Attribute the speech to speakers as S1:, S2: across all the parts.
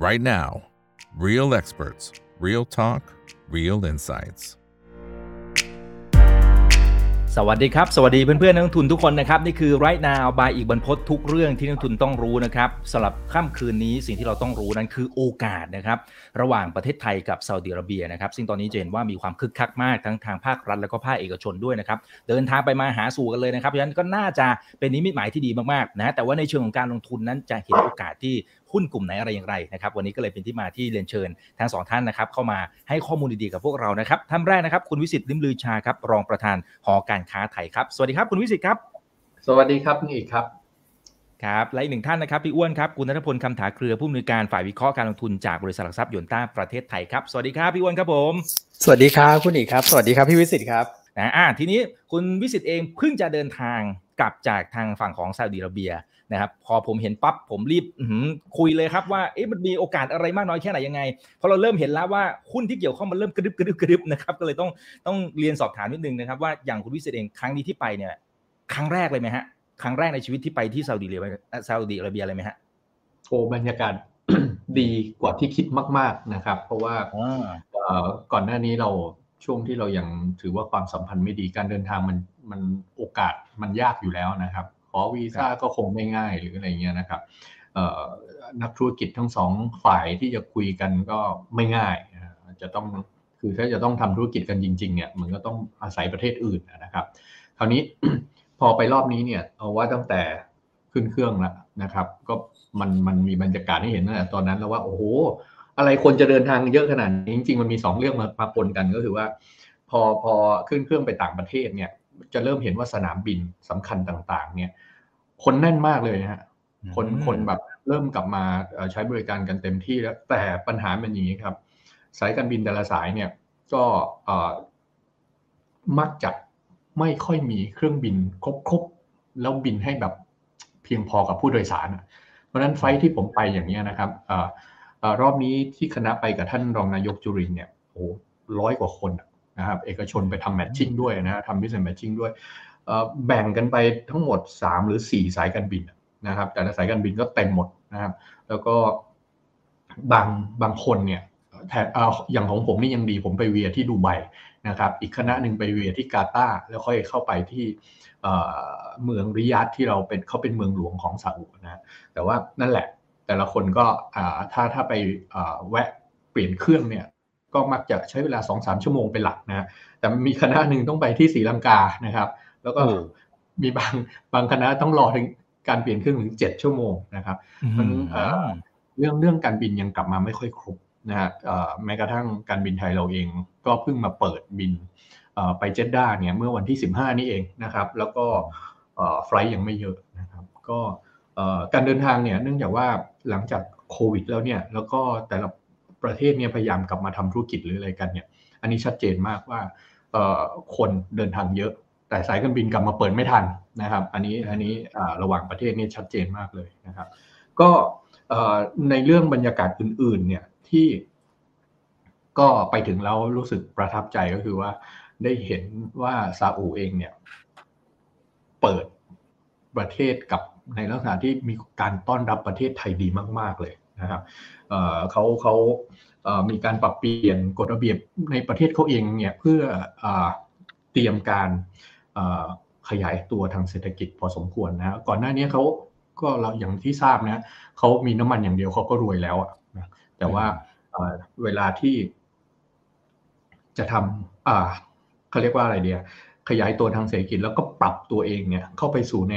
S1: right now. Real experts, real talk, real insights.
S2: สวัสดีครับ สวัสดีเพื่อนๆนักลงทุนทุกคนนะครับ นี่คือ right now บายอีกบรรพททุกเรื่องที่นักลงทุนต้องรู้นะครับสำหรับค่ำคืนนี้สิ่งที่เราต้องรู้นั้นคือโอกาสนะครับ ระหว่างประเทศไทยกับซาอุดิอาระเบียนะครับ ซึ่งตอนนี้จะเห็นว่ามีความคึกคักมากทั้งทางภาครัฐแล้วก็ภาคเอกชนด้วยนะครับ เดินทางไปมาหาสู่กันเลยนะครับเพราะฉะนั้นก็น่าจะเป็นนิมิตหมายที่ดีมากๆนะแต่ว่าในเชิงของการลงทุนนั้นจะเห็นโอกาสที่ หุ้นกลุ่มไหนอะไรอย่างไรนะครับวันนี้ก็เลยเป็นที่มาที่เรียนเชิญทั้งสองท่านนะครับเข้ามาให้ข้อมูลดีๆกับพวกเรานะครับท่านแรกนะครับคุณวิสิตลิมลือชาครับรองประธานหอการค้าไทยครับสวัสดีครับคุณวิสิตครับ
S3: สวัสดีครับคุณเอกครับ
S2: ครับและอีกหนึ่งท่านนะครับพี่อ้วนครับคุณนัทพลคำถาเครือผู้อำนวยการฝ่ายวิเคราะห์การลงทุนจากบริษัทหลักทรัพย์ยนต้าประเทศไทยครับสวัสดีครับพี่อ้วนครับผม
S4: สวัสดีครับคุณเอกครับ สวัสดีครับพี่วิสิตครับ
S2: นะอ่าทีนี้คุณวิสิตเองเพิ่งจะเดินทางกลับจากทางฝั่งของซาอุดิอาระเบีย นะครับพอผมเห็นปั๊บผมรีบอื้อหือคุยเลยครับว่าเอ๊ะมันมีโอกาสอะไรมากน้อยแค่ไหนยังไงเพราะเราเริ่มเห็นแล้วว่าหุ้นที่เกี่ยวข้องมันเริ่มกระดึบกระดึบกระดึบนะครับก็เลยต้องต้องเรียนสอบถามนิดนึงนะครับว่าอย่างคุณวิสิตเองครั้งนี้ที่ไปเนี่ยครั้งแรกเลยไหมฮะครั้งแรกในชีวิตที่ไปที่ซาอุดิอาระเบียซาอุดิอาระเบียเลยไหมฮะ
S3: โอ้บรรยากาศดีกว่าที่คิดมาก ๆนะครับ เพราะว่า
S2: อ่า
S3: เอ่อก่อนหน้านี้เราช่วงที่เรายังถือว่าความสัมพันธ์ไม่ดีการเดินทางมันมันโอกาสมันยากอยู่แล้วนะครับ ขอวีซ่าก็คงไม่ง่ายหรืออะไรเงี้ยนะครับเอ่อนักธุรกิจทั้งสองฝ่ายที่จะคุยกันก็ไม่ง่ายนะจะต้องคือถ้าจะต้องทำธุรกิจกันจริงๆเนี่ยมันก็ต้องอาศัยประเทศอื่นนะครับ คราวนี้พอไปรอบนี้เนี่ยเอาว่าตั้งแต่ขึ้นเครื่องแล้วนะครับ ก็มันมันมีบรรยากาศให้เห็นตั้งแต่ตอนนั้นแล้วว่าโอ้โหอะไรคนจะเดินทางเยอะขนาดนี้จริงๆมันมีสองเรื่องมามาปนกันก็คือว่า พอพอขึ้นเครื่องไปต่างประเทศเนี่ย จะเริ่มเห็นว่าสนามบินสำคัญต่าง ๆ เนี่ย คนแน่นมากเลยนะฮะคนคนแบบเริ่มกลับมาเอ่อใช้บริการกันเต็มที่แล้ว แต่ปัญหามันอย่างนี้ครับ สายการบินแต่ละสายเนี่ย ก็เอ่อมักจะไม่ค่อยมีเครื่องบินครบๆแล้วบินให้แบบเพียงพอกับผู้โดยสารอะเพราะฉะนั้น flight ที่ผมไปอย่างเนี้ยนะครับเอ่อเอ่อรอบนี้ที่คณะไปกับท่านรองนายกจุรินทร์เนี่ยโอ้ร้อยกว่าคนอะ นะครับเอกชนไปทำ matching ด้วยนะฮะทำ business matching ด้วยแบ่งกันไปทั้งหมด 3 หรือ 4 สายการบินนะครับ แต่ละสายการบินก็เต็มหมดนะครับ แล้วก็บางบางคนเนี่ยแทนเอ่อย่างของผมนี่ยังดีผมไปเวียที่ดูไบนะครับ อีกคณะหนึ่งไปเวียที่กาตาร์แล้วค่อยเข้าไปที่เมืองริยาดที่เราเป็นเขาเป็นเมืองหลวงของซาอุนะแต่ว่านั่นแหละแต่ละคนก็ถ้าถ้าไปแวะเปลี่ยนเครื่องเนี่ย ก็มักจะใช้เวลา2-3ชั่วโมงเป็นหลักนะแต่มีคณะหนึ่งต้องไปที่ศรีลังกานะครับ แล้วก็
S2: โอ้
S3: มีบางบางคณะต้องรอถึงการเปลี่ยนเครื่องถึง7ชั่วโมงนะครับมันเอ่อเรื่องเรื่องการบินยังกลับมาไม่ค่อยครบนะฮะเอ่อแม้กระทั่งการบินไทยเราเองก็เพิ่งมาเปิดบินเอ่อไปเจดด้าเนี่ยเมื่อวันที่ 15 นี่เองนะครับ แล้วก็เอ่อไฟลท์ยังไม่เยอะนะครับ ก็เอ่อการเดินทางเนี่ยเนื่องจากว่าหลังจากโควิดแล้วเนี่ยแล้วก็แต่ละ ประเทศเนี่ยพยายามกลับมาทำธุรกิจหรืออะไรกันเนี่ย อันนี้ชัดเจนมากว่าคนเดินทางเยอะ แต่สายการบินกลับมาเปิดไม่ทันนะครับ อันนี้อันนี้ระหว่างประเทศนี่ชัดเจนมากเลยนะครับ ก็ในเรื่องบรรยากาศอื่น ๆ เนี่ยที่ก็ไปถึงแล้วรู้สึกประทับใจก็คือว่าได้เห็นว่าซาอุเองเนี่ยเปิดประเทศกับในลักษณะที่มีการต้อนรับประเทศไทยดีมาก ๆ เลย นะครับเขาเขามีการปรับเปลี่ยนกฎระเบียบในประเทศเขาเองเนี่ยเพื่ออเตรียมการขยายตัวทางเศรษฐกิจพอสมควรนะก่อนหน้านี้เขาก็เราอย่างที่ทราบนะเขามีน้ำมันอย่างเดียวเขาก็รวยแล้วอะนะแต่ว่าเวลาที่จะทำเขาเรียกว่าอะไรเดียขยายตัวทางเศรษฐกิจแล้วก็ปรับตัวเองเนี่ยเข้าไปสู่ใน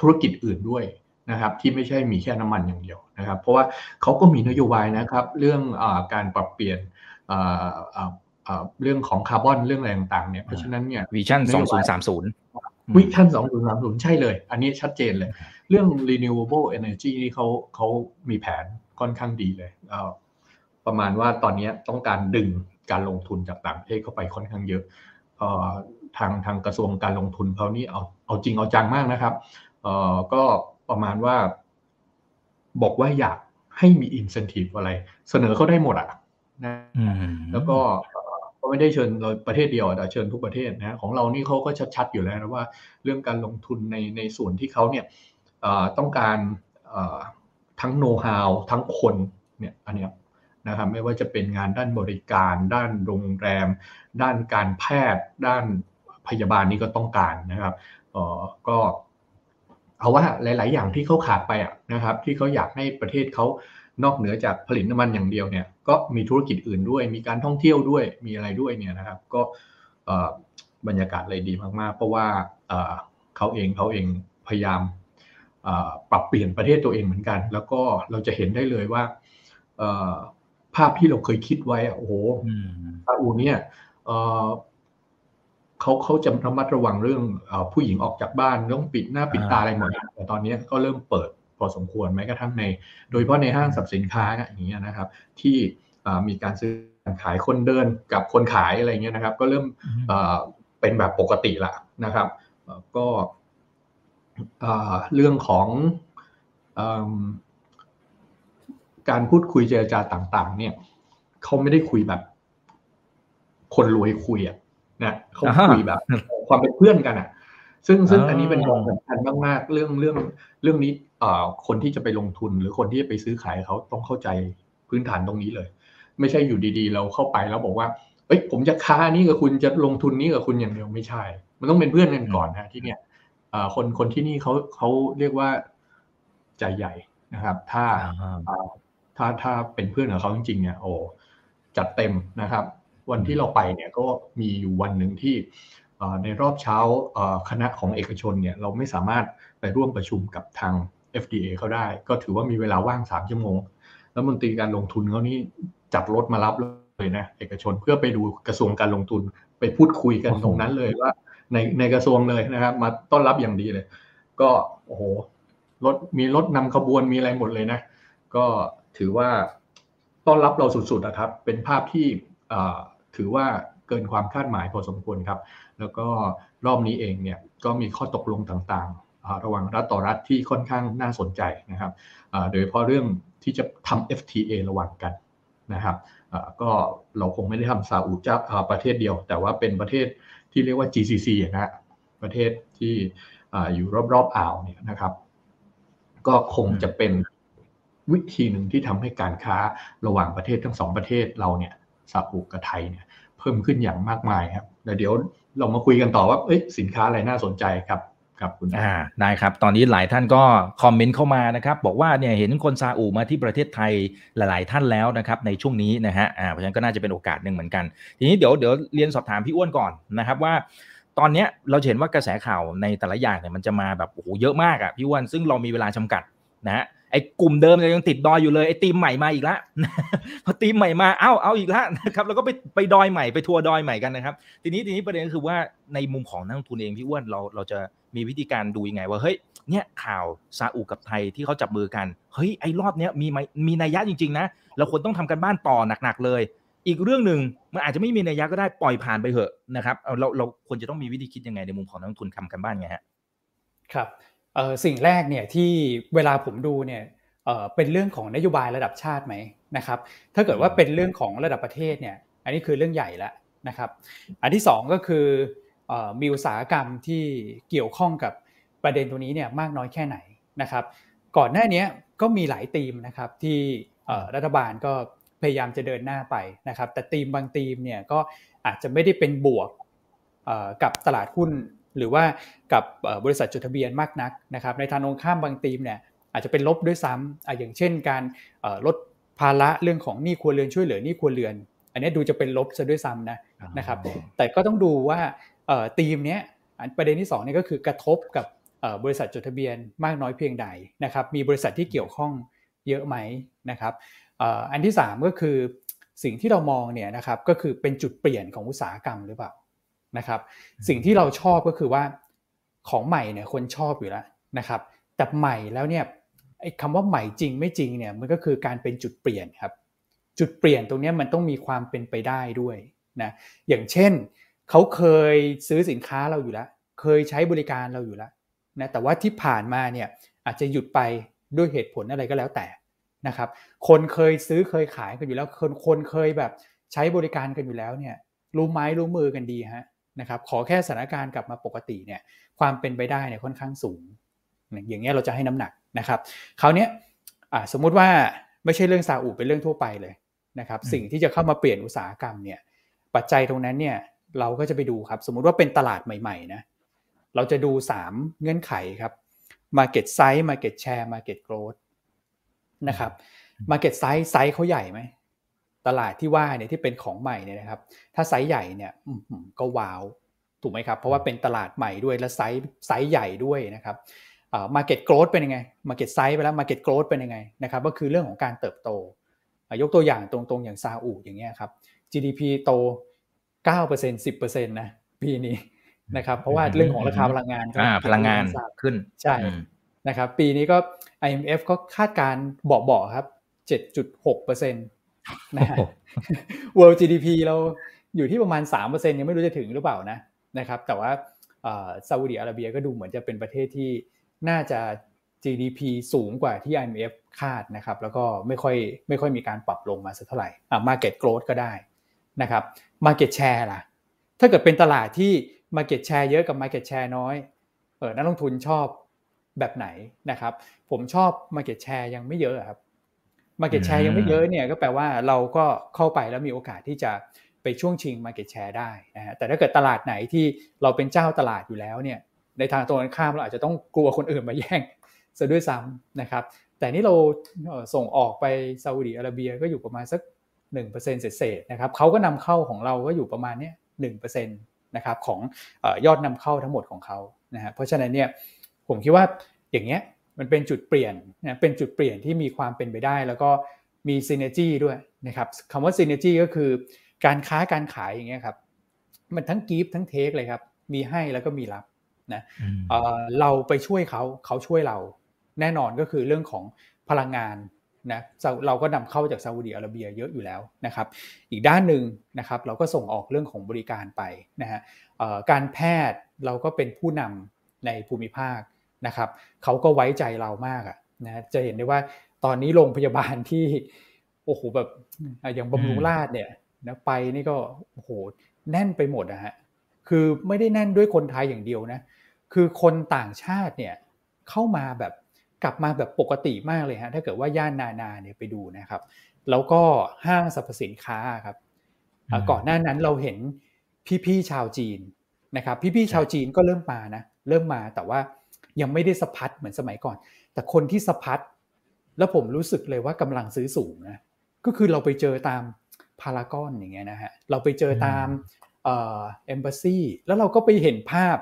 S3: ธุรกิจอื่นด้วย นะครับที่ไม่ใช่มีแค่น้ำมันอย่างเดียวนะครับ เพราะว่าเขาก็มีนโยบายนะครับเรื่องอาการปรับเปลี่ยนอ่าอ่าอ่าเรื่องของคาร์บอนเรื่องอะไรต่างๆเนี่ยเพราะฉะนั้นเนี่ย
S2: vision น
S3: โยบาย
S2: 2030
S3: vision 2030ใช่เลย อันนี้ชัดเจนเลย เรื่อง renewable energy ที่เขาเขามีแผนค่อนข้างดีเลยเอ่อประมาณว่าตอนนี้ต้องการดึงการลงทุนจากต่างประเทศเข้าไปค่อนข้างเยอะเอ่อทางทางกระทรวงการลงทุนเขานี่เอาเอาจริงเอาจังมากนะครับเอ่อก็ ประมาณว่า บอกว่าอยากให้มี incentive อะไร เสนอเขาได้หมดอะนะ
S2: อืม
S3: แล้วก็เอ่อก็ไม่ได้เชิญเราประเทศเดียวแต่เชิญทุกประเทศนะของเรานี่เขาก็ชัดๆอยู่แล้วนะว่า เรื่องการลงทุนในในส่วนที่เขาเนี่ยเอ่อต้องการเอ่อทั้งโน้ตฮาวทั้งคนเนี่ยอันเนี้ยนะครับไม่ว่าจะเป็นงานด้านบริการ ด้านโรงแรม ด้านการแพทย์ ด้านพยาบาลนี่ก็ต้องการนะครับเอ่อก็ เอาว่าหลาย ๆ อย่างที่เขาขาดไปอะนะครับ ที่เขาอยากให้ประเทศเขานอกเหนือจากผลิตน้ำมันอย่างเดียวเนี่ย ก็มีธุรกิจอื่นด้วย มีการท่องเที่ยวด้วย มีอะไรด้วยเนี่ยนะครับ ก็บรรยากาศเลยดีมาก ๆ เพราะว่าเขาเองเขาเองพยายามปรับเปลี่ยนประเทศตัวเองเหมือนกัน แล้วก็เราจะเห็นได้เลยว่าภาพที่เราเคยคิดไว้โอ้โหซาอุเนี่ย เขาเขาจะระมัดระวังเรื่องผู้หญิงออกจากบ้านต้องปิดหน้าปิดตาอะไรหมดแต่ตอนนี้ก็เริ่มเปิดพอสมควรแม้กระทั่งใน โดยเฉพาะในห้างสรรพสินค้าอย่างเงี้ยนะครับ ที่มีการซื้อขายคนเดินกับคนขายอะไรเงี้ยนะครับ ก็เริ่มเป็นแบบปกติละนะครับ ก็เรื่องของการพูดคุยเจรจาต่าง ๆ เนี่ยเขาไม่ได้คุยแบบ คนรวยคุยอะ นะเขาคุยแบบความเป็นเพื่อนกันอะ ซึ่งซึ่งอันนี้เป็นความสำคัญมากๆ เรื่องเรื่องเรื่องนี้เอ่อคนที่จะไปลงทุนหรือคนที่จะไปซื้อขายเขาต้องเข้าใจพื้นฐานตรงนี้เลย ไม่ใช่อยู่ดีๆ เราเข้าไปแล้วบอกว่าเอ้ยผมจะค้านี้กับคุณจะลงทุนนี้กับคุณอย่างเดียวไม่ใช่ มันต้องเป็นเพื่อนกันก่อนนะที่เนี่ยคนคนที่นี่เขาเขาเรียกว่าใจใหญ่นะครับ ถ้าถ้าถ้าเป็นเพื่อนกับเขาจริงๆเนี่ยโอ้จัดเต็มนะครับ วันที่เราไปเนี่ยก็มีอยู่วันหนึ่งที่ในรอบเช้าคณะของเอกชนเนี่ยเราไม่สามารถไปร่วมประชุมกับทาง FDA เขาได้ ก็ถือว่ามีเวลาว่างสามชั่วโมง แล้วมนตรีการลงทุนเขานี่จัดรถมารับเลยนะเอกชนเพื่อไปดูกระทรวงการลงทุนไปพูดคุยกันตรงนั้นเลยว่า ในในกระทรวงเลยนะครับ มาต้อนรับอย่างดีเลย ก็โอ้โหรถมีรถนำขบวนมีอะไรหมดเลยนะ ก็ถือว่าต้อนรับเราสุดๆนะครับ เป็นภาพที่ ถือว่าเกินความคาดหมายพอสมควรครับ แล้วก็รอบนี้เองเนี่ยก็มีข้อตกลงต่างๆ ระหว่างรัฐต่อรัฐที่ค่อนข้างน่าสนใจนะครับโดยเฉพาะเรื่องที่จะทำ FTA ระหว่างกันนะครับก็เราคงไม่ได้ทำซาอุจะประเทศเดียว แต่ว่าเป็นประเทศที่เรียกว่า GCC นะประเทศที่อยู่รอบๆอ่าวเนี่ยนะครับ ก็คงจะเป็นวิธีหนึ่งที่ทำให้การค้าระหว่างประเทศทั้งสองประเทศเราเนี่ย ซาอุกับไทยเนี่ยเพิ่มขึ้นอย่างมากมายครับเดี๋ยวเรามาคุยกันต่อว่าสินค้าอะไรน่าสนใจครับครับคุณ
S2: อ่าได้ครับ ตอนนี้หลายท่านก็คอมเมนต์เข้ามานะครับ บอกว่าเนี่ยเห็นคนซาอุมาที่ประเทศไทยหลาย ๆ ท่านแล้วนะครับในช่วงนี้นะฮะอ่าเพราะฉะนั้นก็น่าจะเป็นโอกาสหนึ่งเหมือนกัน ทีนี้เดี๋ยวเดี๋ยวเรียนสอบถามพี่อ้วนก่อนนะครับว่า ตอนนี้เราเห็นว่ากระแสข่าวในแต่ละอย่างเนี่ยมันจะมาแบบโอ้โหเยอะมากอะพี่อ้วนซึ่งเรามีเวลาจำกัดนะฮะ ไอ้กลุ่มเดิมยังติดดอยอยู่เลยไอ้ทีมใหม่มาอีกแล้วพอทีมใหม่มาเอ้าเอาอีกแล้วนะครับแล้วก็ไปไปดอยใหม่ไปทัวร์ดอยใหม่กันนะครับ ทีนี้ทีนี้ประเด็นก็คือว่าในมุมของนักลงทุนเองพี่อ้วนเราเราจะมีวิธีการดูยังไงว่าเฮ้ยเนี่ยข่าวซาอุกับไทยที่เขาจับมือกันเฮ้ยไอ้รอบเนี้ยมีมีนัยยะจริงๆนะเราควรต้องทำกันบ้านต่อหนักๆเลยอีกเรื่องหนึ่งมันอาจจะไม่มีนัยยะก็ได้ปล่อยผ่านไปเถอะนะครับเราเราควรจะต้องมีวิธีคิดยังไงในมุมของนักลงทุนทำกันบ้านไงฮะ
S4: ครับ สิ่งแรกเนี่ยที่เวลาผมดูเนี่ยเป็นเรื่องของนโยบายระดับชาติไหมนะครับ ถ้าเกิดว่าเป็นเรื่องของระดับประเทศเนี่ย อันนี้คือเรื่องใหญ่แล้วนะครับ อันที่ 2 ก็คือมีอุตสาหกรรมที่เกี่ยวข้องกับประเด็นตัวนี้เนี่ยมากน้อยแค่ไหนนะครับ ก่อนหน้านี้ก็มีหลายธีมนะครับที่รัฐบาลก็พยายามจะเดินหน้าไปนะครับ แต่ธีมบางธีมเนี่ยก็อาจจะไม่ได้เป็นบวกกับตลาดหุ้น หรือว่ากับบริษัทจดทะเบียนมากนักนะครับในทางตรงข้ามบางธีมเนี่ยอาจจะเป็นลบด้วยซ้ำออย่างเช่น การลดภาระเรื่องของหนี้ครัวเรือนช่วยเหลือหนี้ครัวเรือน อันนี้ดูจะเป็นลบซะด้วยซ้ำนะนะครับแต่ก็ต้องดูว่าธีมนี้ประเด็นที่2นี่ก็คือกระทบกับบริษัทจดทะเบียนมากน้อยเพียงใดนะครับมีบริษัทที่เกี่ยวข้องเยอะไหมนะครับอันที่ 3 ก็คือสิ่งที่เรามองเนี่ยนะครับก็คือเป็นจุดเปลี่ยนของอุตสาหกรรมหรือเปล่า นะครับ สิ่งที่เราชอบก็คือว่าของใหม่เนี่ยคนชอบอยู่แล้วนะครับ แต่ใหม่แล้วเนี่ยไอ้คำว่าใหม่จริงไม่จริงเนี่ยมันก็คือการเป็นจุดเปลี่ยนครับ จุดเปลี่ยนตรงนี้มันต้องมีความเป็นไปได้ด้วยนะอย่างเช่นเขาเคยซื้อสินค้าเราอยู่แล้ว เคยใช้บริการเราอยู่แล้วนะแต่ว่าที่ผ่านมาเนี่ยอาจจะหยุดไปด้วยเหตุผลอะไรก็แล้วแต่นะครับ คนเคยซื้อเคยขายกันอยู่แล้ว คนคนเคยแบบใช้บริการกันอยู่แล้วเนี่ยรู้ไม้รู้มือกันดีฮะ นะครับขอแค่สถานการณ์กลับมาปกติเนี่ยความเป็นไปได้เนี่ยค่อนข้างสูง อย่างเงี้ยเราจะให้น้ำหนักนะครับคราวนี้สมมุติว่าไม่ใช่เรื่องซาอุเป็นเรื่องทั่วไปเลยนะครับสิ่งที่จะเข้ามาเปลี่ยนอุตสาหกรรมเนี่ยปัจจัยตรงนั้นเนี่ยเราก็จะไปดูครับ สมมุติว่าเป็นตลาดใหม่ๆนะเราจะดู 3 เงื่อนไขครับ Market Size Market Share Market Growth นะครับ Market Size size เขาใหญ่ไหม ตลาดที่ว่าเนี่ยที่เป็นของใหม่เนี่ยนะครับ ถ้าไซส์ใหญ่เนี่ยก็ wow ถูกไหมครับ เพราะว่าเป็นตลาดใหม่ด้วยและ size size ใหญ่ด้วยนะครับ market growth เป็นยังไง market size ไปแล้ว market growth เป็นยังไงนะครับก็คือเรื่องของการเติบโต ยกตัวอย่างตรงๆ อย่างซาอุอย่างเงี้ยครับ GDP โต 9% 10%นะปีนี้นะครับเพราะว่าเรื่องของราคาพลังงาน
S2: พลังงานขึ้น
S4: ใช่นะครับปีนี้ก็ IMF ก็คาดการเบาๆครับ 7.6% นะฮะ World GDP เราอยู่ที่ประมาณ 3%ยังไม่รู้จะถึงหรือเปล่านะนะครับ แต่ว่าซาอุดิอาระเบียก็ดูเหมือนจะเป็นประเทศที่น่าจะ GDP สูงกว่าที่ IMF คาดนะครับ แล้วก็ไม่ค่อยไม่ค่อยมีการปรับลงมาสักเท่าไหร่อ่า market growth ก็ได้นะครับ market share ล่ะ ถ้าเกิดเป็นตลาดที่ market share เยอะกับ market share น้อยเออนักลงทุนชอบแบบไหนนะครับ ผมชอบ market share ยังไม่เยอะครับ market share ยังไม่เยอะเนี่ยก็แปลว่าเราก็เข้าไปแล้วมีโอกาสที่จะไปช่วงชิง market share ได้นะฮะแต่ถ้าเกิดตลาดไหนที่เราเป็นเจ้าตลาดอยู่แล้วเนี่ยในทางตรงกันข้ามเราอาจจะต้องกลัวคนอื่นมาแย่งซะด้วยซ้ำนะครับแต่นี่เราส่งออกไปซาอุดีอาระเบียก็อยู่ประมาณสัก1%เศษๆนะครับเขาก็นำเข้าของเราก็อยู่ประมาณนี้หนึ่งเปอร์เซ็นต์นะครับของยอดนำเข้าทั้งหมดของเขานะฮะเพราะฉะนั้นเนี่ยผมคิดว่าอย่างเงี้ย มันเป็นจุดเปลี่ยนนะเป็นจุดเปลี่ยนที่มีความเป็นไปได้ แล้วก็มีซีเนจีด้วยนะครับคำว่าซีเนจีก็คือการค้าการขายอย่างเงี้ยครับมันทั้งกีฟทั้งเทคเลยครับ มีให้แล้วก็มีรับนะเราไปช่วยเขาเขาช่วยเรา แน่นอนก็คือเรื่องของพลังงานนะเราก็นำเข้าจากซาอุดีอาระเบียเยอะอยู่แล้วนะครับ อีกด้านหนึ่งนะครับ เราก็ส่งออกเรื่องของบริการไปนะฮะการแพทย์เราก็เป็นผู้นำในภูมิภาค นะครับเขาก็ไว้ใจเรามากอะนะจะเห็นได้ว่าตอนนี้โรงพยาบาลที่โอ้โหแบบอย่างบำรุงราชเนี่ยนะไปนี่ก็โอ้โหแน่นไปหมดนะฮะคือไม่ได้แน่นด้วยคนไทยอย่างเดียวนะ คือคนต่างชาติเนี่ยเข้ามาแบบกลับมาแบบปกติมากเลยฮะถ้าเกิดว่าย่านนานาเนี่ยไปดูนะครับ แล้วก็ห้างสรรพสินค้าครับก่อนหน้านั้นเราเห็นพี่ๆชาวจีนนะครับ พี่ๆชาวจีนก็เริ่มมานะเริ่มมาแต่ว่า ยังไม่ได้สะพัดเหมือนสมัยก่อน แต่คนที่สะพัดแล้วผมรู้สึกเลยว่ากำลังซื้อสูงนะก็คือเราไปเจอตามพารากอนอย่างเงี้ยนะฮะเราไปเจอตามเอ่อเอมบาซีแล้วเราก็ไปเห็นภาพ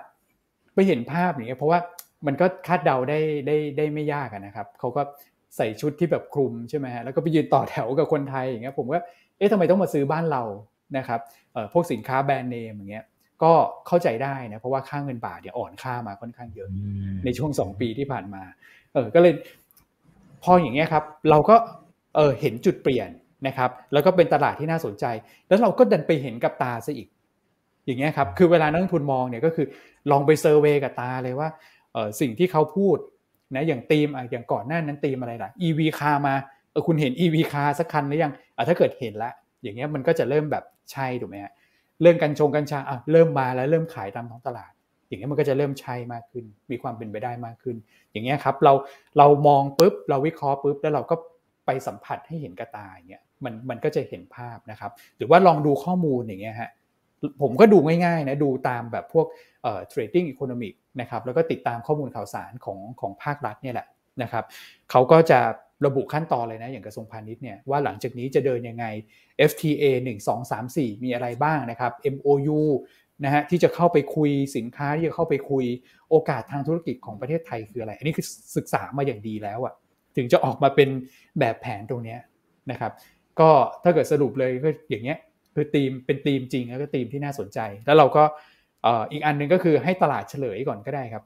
S4: ไปเห็นภาพอย่างเงี้ยเพราะว่ามันก็คาดเดาได้ได้ได้ไม่ยากนะครับเขาก็ใส่ชุดที่แบบคลุมใช่ไหมฮะแล้วก็ไปยืนต่อแถวกับคนไทยอย่างเงี้ยผมก็เอ๊ะทำไมต้องมาซื้อบ้านเรานะครับเอ่อพวกสินค้าแบรนด์เนมอย่างเงี้ย ก็เข้าใจได้นะเพราะว่าค่างเงินบาทเนี่ยอ่อนค่ามาค่อนข้างเยอะในช่วงสองปีที่ผ่านมา เออก็เลยพออย่างเงี้ยครับ เราก็เออเห็นจุดเปลี่ยนนะครับ แล้วก็เป็นตลาดที่น่าสนใจ แล้วเราก็ดันไปเห็นกับตาซะอีก อย่างเงี้ยครับ คือเวลานักลงทุนมองเนี่ยก็คือลองไปเซอร์เวยกับตาเลยว่าเออสิ่งที่เขาพูดนะอย่างตีมอะอย่างก่อนหน้านั้นตีมอะไรล่ะ EV คามาเออคุณเห็น EV คาสักคันหรือยังอะถ้าเกิดเห็นแล้วอย่างเงี้ยมันก็จะเริ่มแบบใช่ถูกไหมฮะ เรื่องกัญชงกัญชาอะเริ่มมาแล้วเริ่มขายตามท้องตลาด อย่างเงี้มันก็จะเริ่มใช่มากขึ้น มีความเป็นไปได้มากขึ้น อย่างเงี้ยครับเราเรามองปุ๊บเราวิเคราะห์ปุ๊บแล้วเราก็ไปสัมผัสให้เห็นกระตายเงี้ยมันมันก็จะเห็นภาพนะครับ หรือว่าลองดูข้อมูลอย่างเงี้ยฮะผมก็ดูง่ายๆนะดูตามแบบพวกเอ่อ trading economic นะครับแล้วก็ติดตามข้อมูลข่าวสารของของภาครัฐเนี่ยแหละนะครับเขาก็จะ ระบุขั้นตอนเลยนะ อย่างกระทรวงพาณิชย์เนี่ยว่าหลังจากนี้จะเดินยังไง FTA 1 2 3 4 มีอะไรบ้างนะครับ MOU นะฮะที่จะเข้าไปคุยสินค้าที่จะเข้าไปคุยโอกาสทางธุรกิจของประเทศไทยคืออะไร อันนี้คือศึกษามาอย่างดีแล้วอะถึงจะออกมาเป็นแบบแผนตรงนี้นะครับ ก็ถ้าเกิดสรุปเลยก็อย่างเงี้ยคือทีมเป็นทีมจริงแล้วก็ทีมที่น่าสนใจ แล้วเราก็อีกอันหนึ่งก็คือให้ตลาดเฉลยก่อนก็ได้ครับ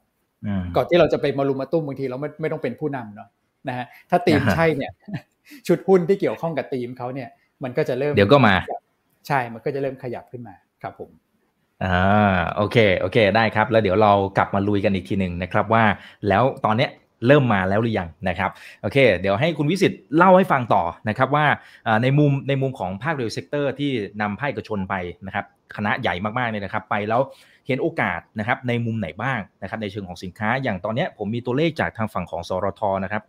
S4: ก่อนที่เราจะไปมารุมมาตุ้มบางทีเราไม่ไม่ต้องเป็นผู้นำเนาะ นะฮะถ้าทีมใช่เนี่ย ชุดหุ้นที่เกี่ยวข้องกับทีมเขาเนี่ย มันก็จะเริ่ม
S2: เดี๋ยวก็มา
S4: ใช่มันก็จะเริ่มขยับขึ้นมาครับผม
S2: อ่าโอเคโอเค ได้ครับ แล้วเดี๋ยวเรากลับมาลุยกันอีกทีหนึ่งนะครับว่า แล้วตอนเนี้ยเริ่มมาแล้วหรือยังนะครับโอเค เดี๋ยวให้คุณวิศิษฐ์เล่าให้ฟังต่อนะครับว่าในมุมในมุมของภาค real sector ที่นำภาคเอกชนไปนะครับคณะใหญ่มากๆเนี่ยนะครับไปแล้วเห็นโอกาสนะครับในมุมไหนบ้างนะครับในเชิงของสินค้าอย่างตอนนี้ผมมีตัวเลขจากทางฝั่งของสรทนะครับ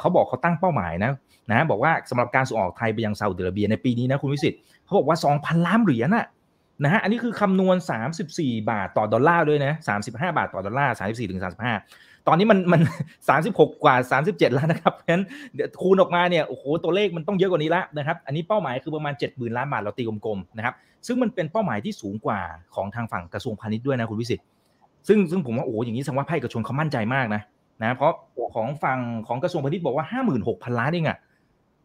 S2: เขาบอกเขาตั้งเป้าหมายนะนะบอกว่าสำหรับการส่งออกไทยไปยังซาอุดิอาระเบียในปีนี้นะคุณวิสิทธิ์เขาบอกว่า 2,000 ล้านเหรียญน่ะนะฮะอันนี้คือคำนวณ 34 บาทต่อดอลลาร์ด้วยนะ35 บาทต่อดอลลาร์34ถึง35 ตอนนี้มันมัน 36 กว่า 37 แล้วนะครับเพราะฉะนั้นเดี๋ยวคูณออกมาเนี่ยโอ้โหตัวเลขมันต้องเยอะกว่านี้แล้วนะครับอันนี้เป้าหมายคือประมาณ 70,000 ล้านบาทเราตีกลมๆนะครับซึ่งมันเป็นเป้าหมายที่สูงกว่าของทางฝั่งกระทรวงพาณิชย์ด้วยนะคุณวิสิทธิ์ซึ่งซึ่งผมว่าโอ้อย่างนี้แสดงว่าภาคเอกชนเขามั่นใจมากนะ นะเพราะของฝั่งของกระทรวงพาณิชย์บอกว่า 56,000 ล้านเองอะ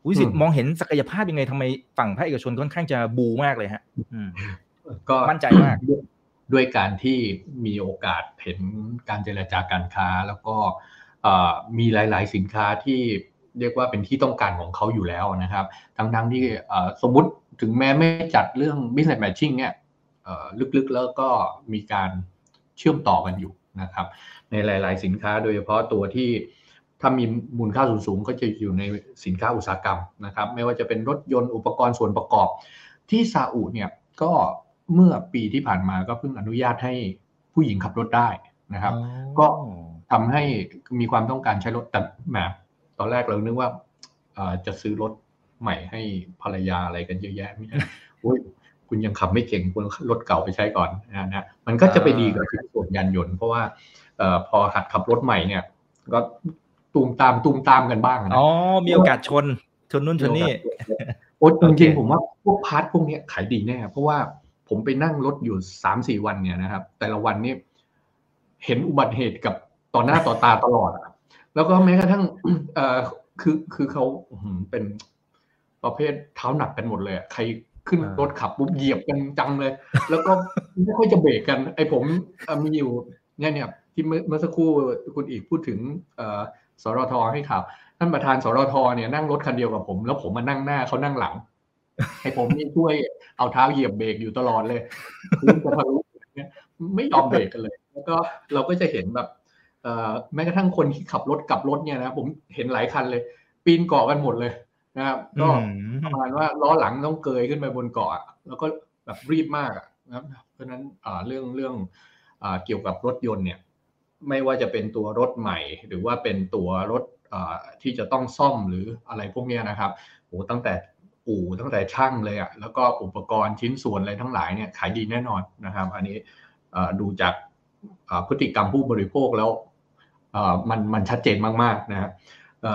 S2: วิสิทธิ์มองเห็นศักยภาพยังไงทำไมฝั่งภาคเอกชนค่อนข้างจะบูมากเลยฮะ
S3: ก็
S2: มั่นใจมาก
S3: ด้วยการที่มีโอกาสเห็นการเจรจาการค้า แล้วก็มีหลาย ๆ สินค้าที่เรียกว่าเป็นที่ต้องการของเขาอยู่แล้วนะครับ ทั้งๆที่สมมุติถึงแม้ไม่จัดเรื่อง business matching เนี่ยลึกๆแล้วก็มีการเชื่อมต่อกันอยู่ นะครับในหลาย ๆ สินค้าโดยเฉพาะตัวที่ถ้ามีมูลค่าสูงๆก็จะอยู่ในสินค้าอุตสาหกรรมนะครับไม่ว่าจะเป็นรถยนต์อุปกรณ์ส่วนประกอบ ที่ซาอุเนี่ยก็เมื่อปีที่ผ่านมาก็เพิ่งอนุญาตให้ผู้หญิงขับรถได้นะครับ ก็ทำให้มีความต้องการใช้รถแต่แหมตอนแรกเรานึกว่าจะซื้อรถใหม่ให้ภรรยาอะไรกันเยอะแยะไม่ใช่ คุณยังขับไม่เก่งคุณรถเก่าไปใช้ก่อนนะนะมันก็จะไปดีกับชิ้นส่วนยานยนต์เพราะว่าพอหัดขับรถใหม่เนี่ย ก็ตูมตามตูมตามกันบ้างนะ
S2: อ๋อมีโอกาสชนชนนู่นชนนี่
S3: โอ้จริงๆผมว่าพวกพาร์ทพวกนี้ขายดีแน่ เพราะว่าผมไปนั่งรถอยู่สามสี่วันเนี่ยนะครับ แต่ละวันนี่เห็นอุบัติเหตุกับต่อหน้าต่อตาตลอดแล้วก็แม้กระทั่งเอ่อคือคือเขาเป็นประเภทเท้าหนักกันหมดเลยใคร ขึ้นรถขับปุ๊บเหยียบกันจังเลย แล้วก็ไม่ค่อยจะเบรกกัน ไอ้ผมมีอยู่เนี่ยเนี่ยที่เมื่อสักครู่คุณอีกพูดถึงสรทให้ข่าวท่านประธานสรทเนี่ยนั่งรถคันเดียวกับผม แล้วผมมานั่งหน้าเขานั่งหลังไอ้ผมนี่ช่วยเอาเท้าเหยียบเบรกอยู่ตลอดเลยพื้นจะทะลุไม่ยอมเบรกกันเลย แล้วก็เราก็จะเห็นแบบแม้กระทั่งคนที่ขับรถกลับรถเนี่ยนะผมเห็นหลายคันเลย ปีนเกาะกันหมดเลย นะครับ ก็ประมาณว่าล้อหลังต้องเกยขึ้นไปบนเกาะแล้วก็แบบรีบมากนะครับ เพราะฉะนั้นเรื่องเรื่องเกี่ยวกับรถยนต์เนี่ย ไม่ว่าจะเป็นตัวรถใหม่ หรือว่าเป็นตัวรถที่จะต้องซ่อมหรืออะไรพวกนี้นะครับโอ้ตั้งแต่อู่ตั้งแต่ช่างเลยอะ่ะแล้วก็อุปกรณ์ชิ้นส่วนอะไรทั้งหลายเนี่ยขายดีแน่นอนนะครับ อันนี้ดูจากพฤติกรรมผู้บริโภคแล้วมันมันชัดเจนมากๆนะครับ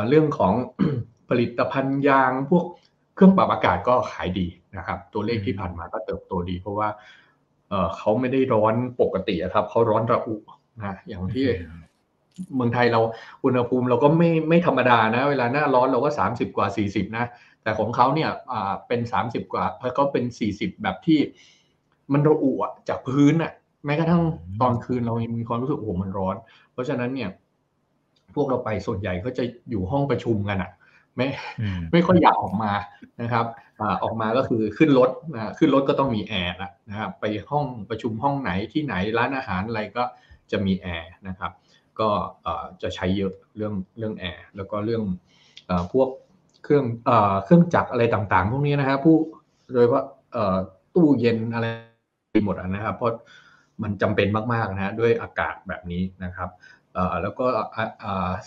S3: เรื่องของ ผลิตภัณฑ์ยางพวกเครื่องปรับอากาศก็ขายดีนะครับ ตัวเลขที่ผ่านมาก็เติบโตดี เพราะว่าเขาไม่ได้ร้อนปกติครับเขาร้อนระอุนะอย่างที่เมืองไทยเราอุณหภูมิเราก็ไม่ไม่ธรรมดานะ เวลาหน้าร้อนเราก็ 30 กว่า 40 นะ แต่ของเขาเนี่ยเป็น 30 กว่าเพราะเขาเป็น 40 แบบที่มันระอุจากพื้นอะแม้กระทั่งตอนคืนเรามีความรู้สึกโอ้โหมันร้อน เพราะฉะนั้นเนี่ย พวกเราไปส่วนใหญ่ก็จะอยู่ห้องประชุมกันอะ ไม่ไม่ค่อยอยากออกมานะครับออกมาก็คือขึ้นรถนะขึ้นรถก็ต้องมีแอร์ละนะครับไปห้องประชุมห้องไหนที่ไหนร้านอาหารอะไรก็จะมีแอร์นะครับ ก็จะใช้เยอะเรื่องเรื่องแอร์แล้วก็เรื่องพวกเครื่องเครื่องจักรอะไรต่างๆ พวกนี้นะครับผู้โดยเฉพาะตู้เย็นอะไรหมดนะครับ เพราะมันจำเป็นมากๆนะฮะด้วยอากาศแบบนี้นะครับ แล้วก็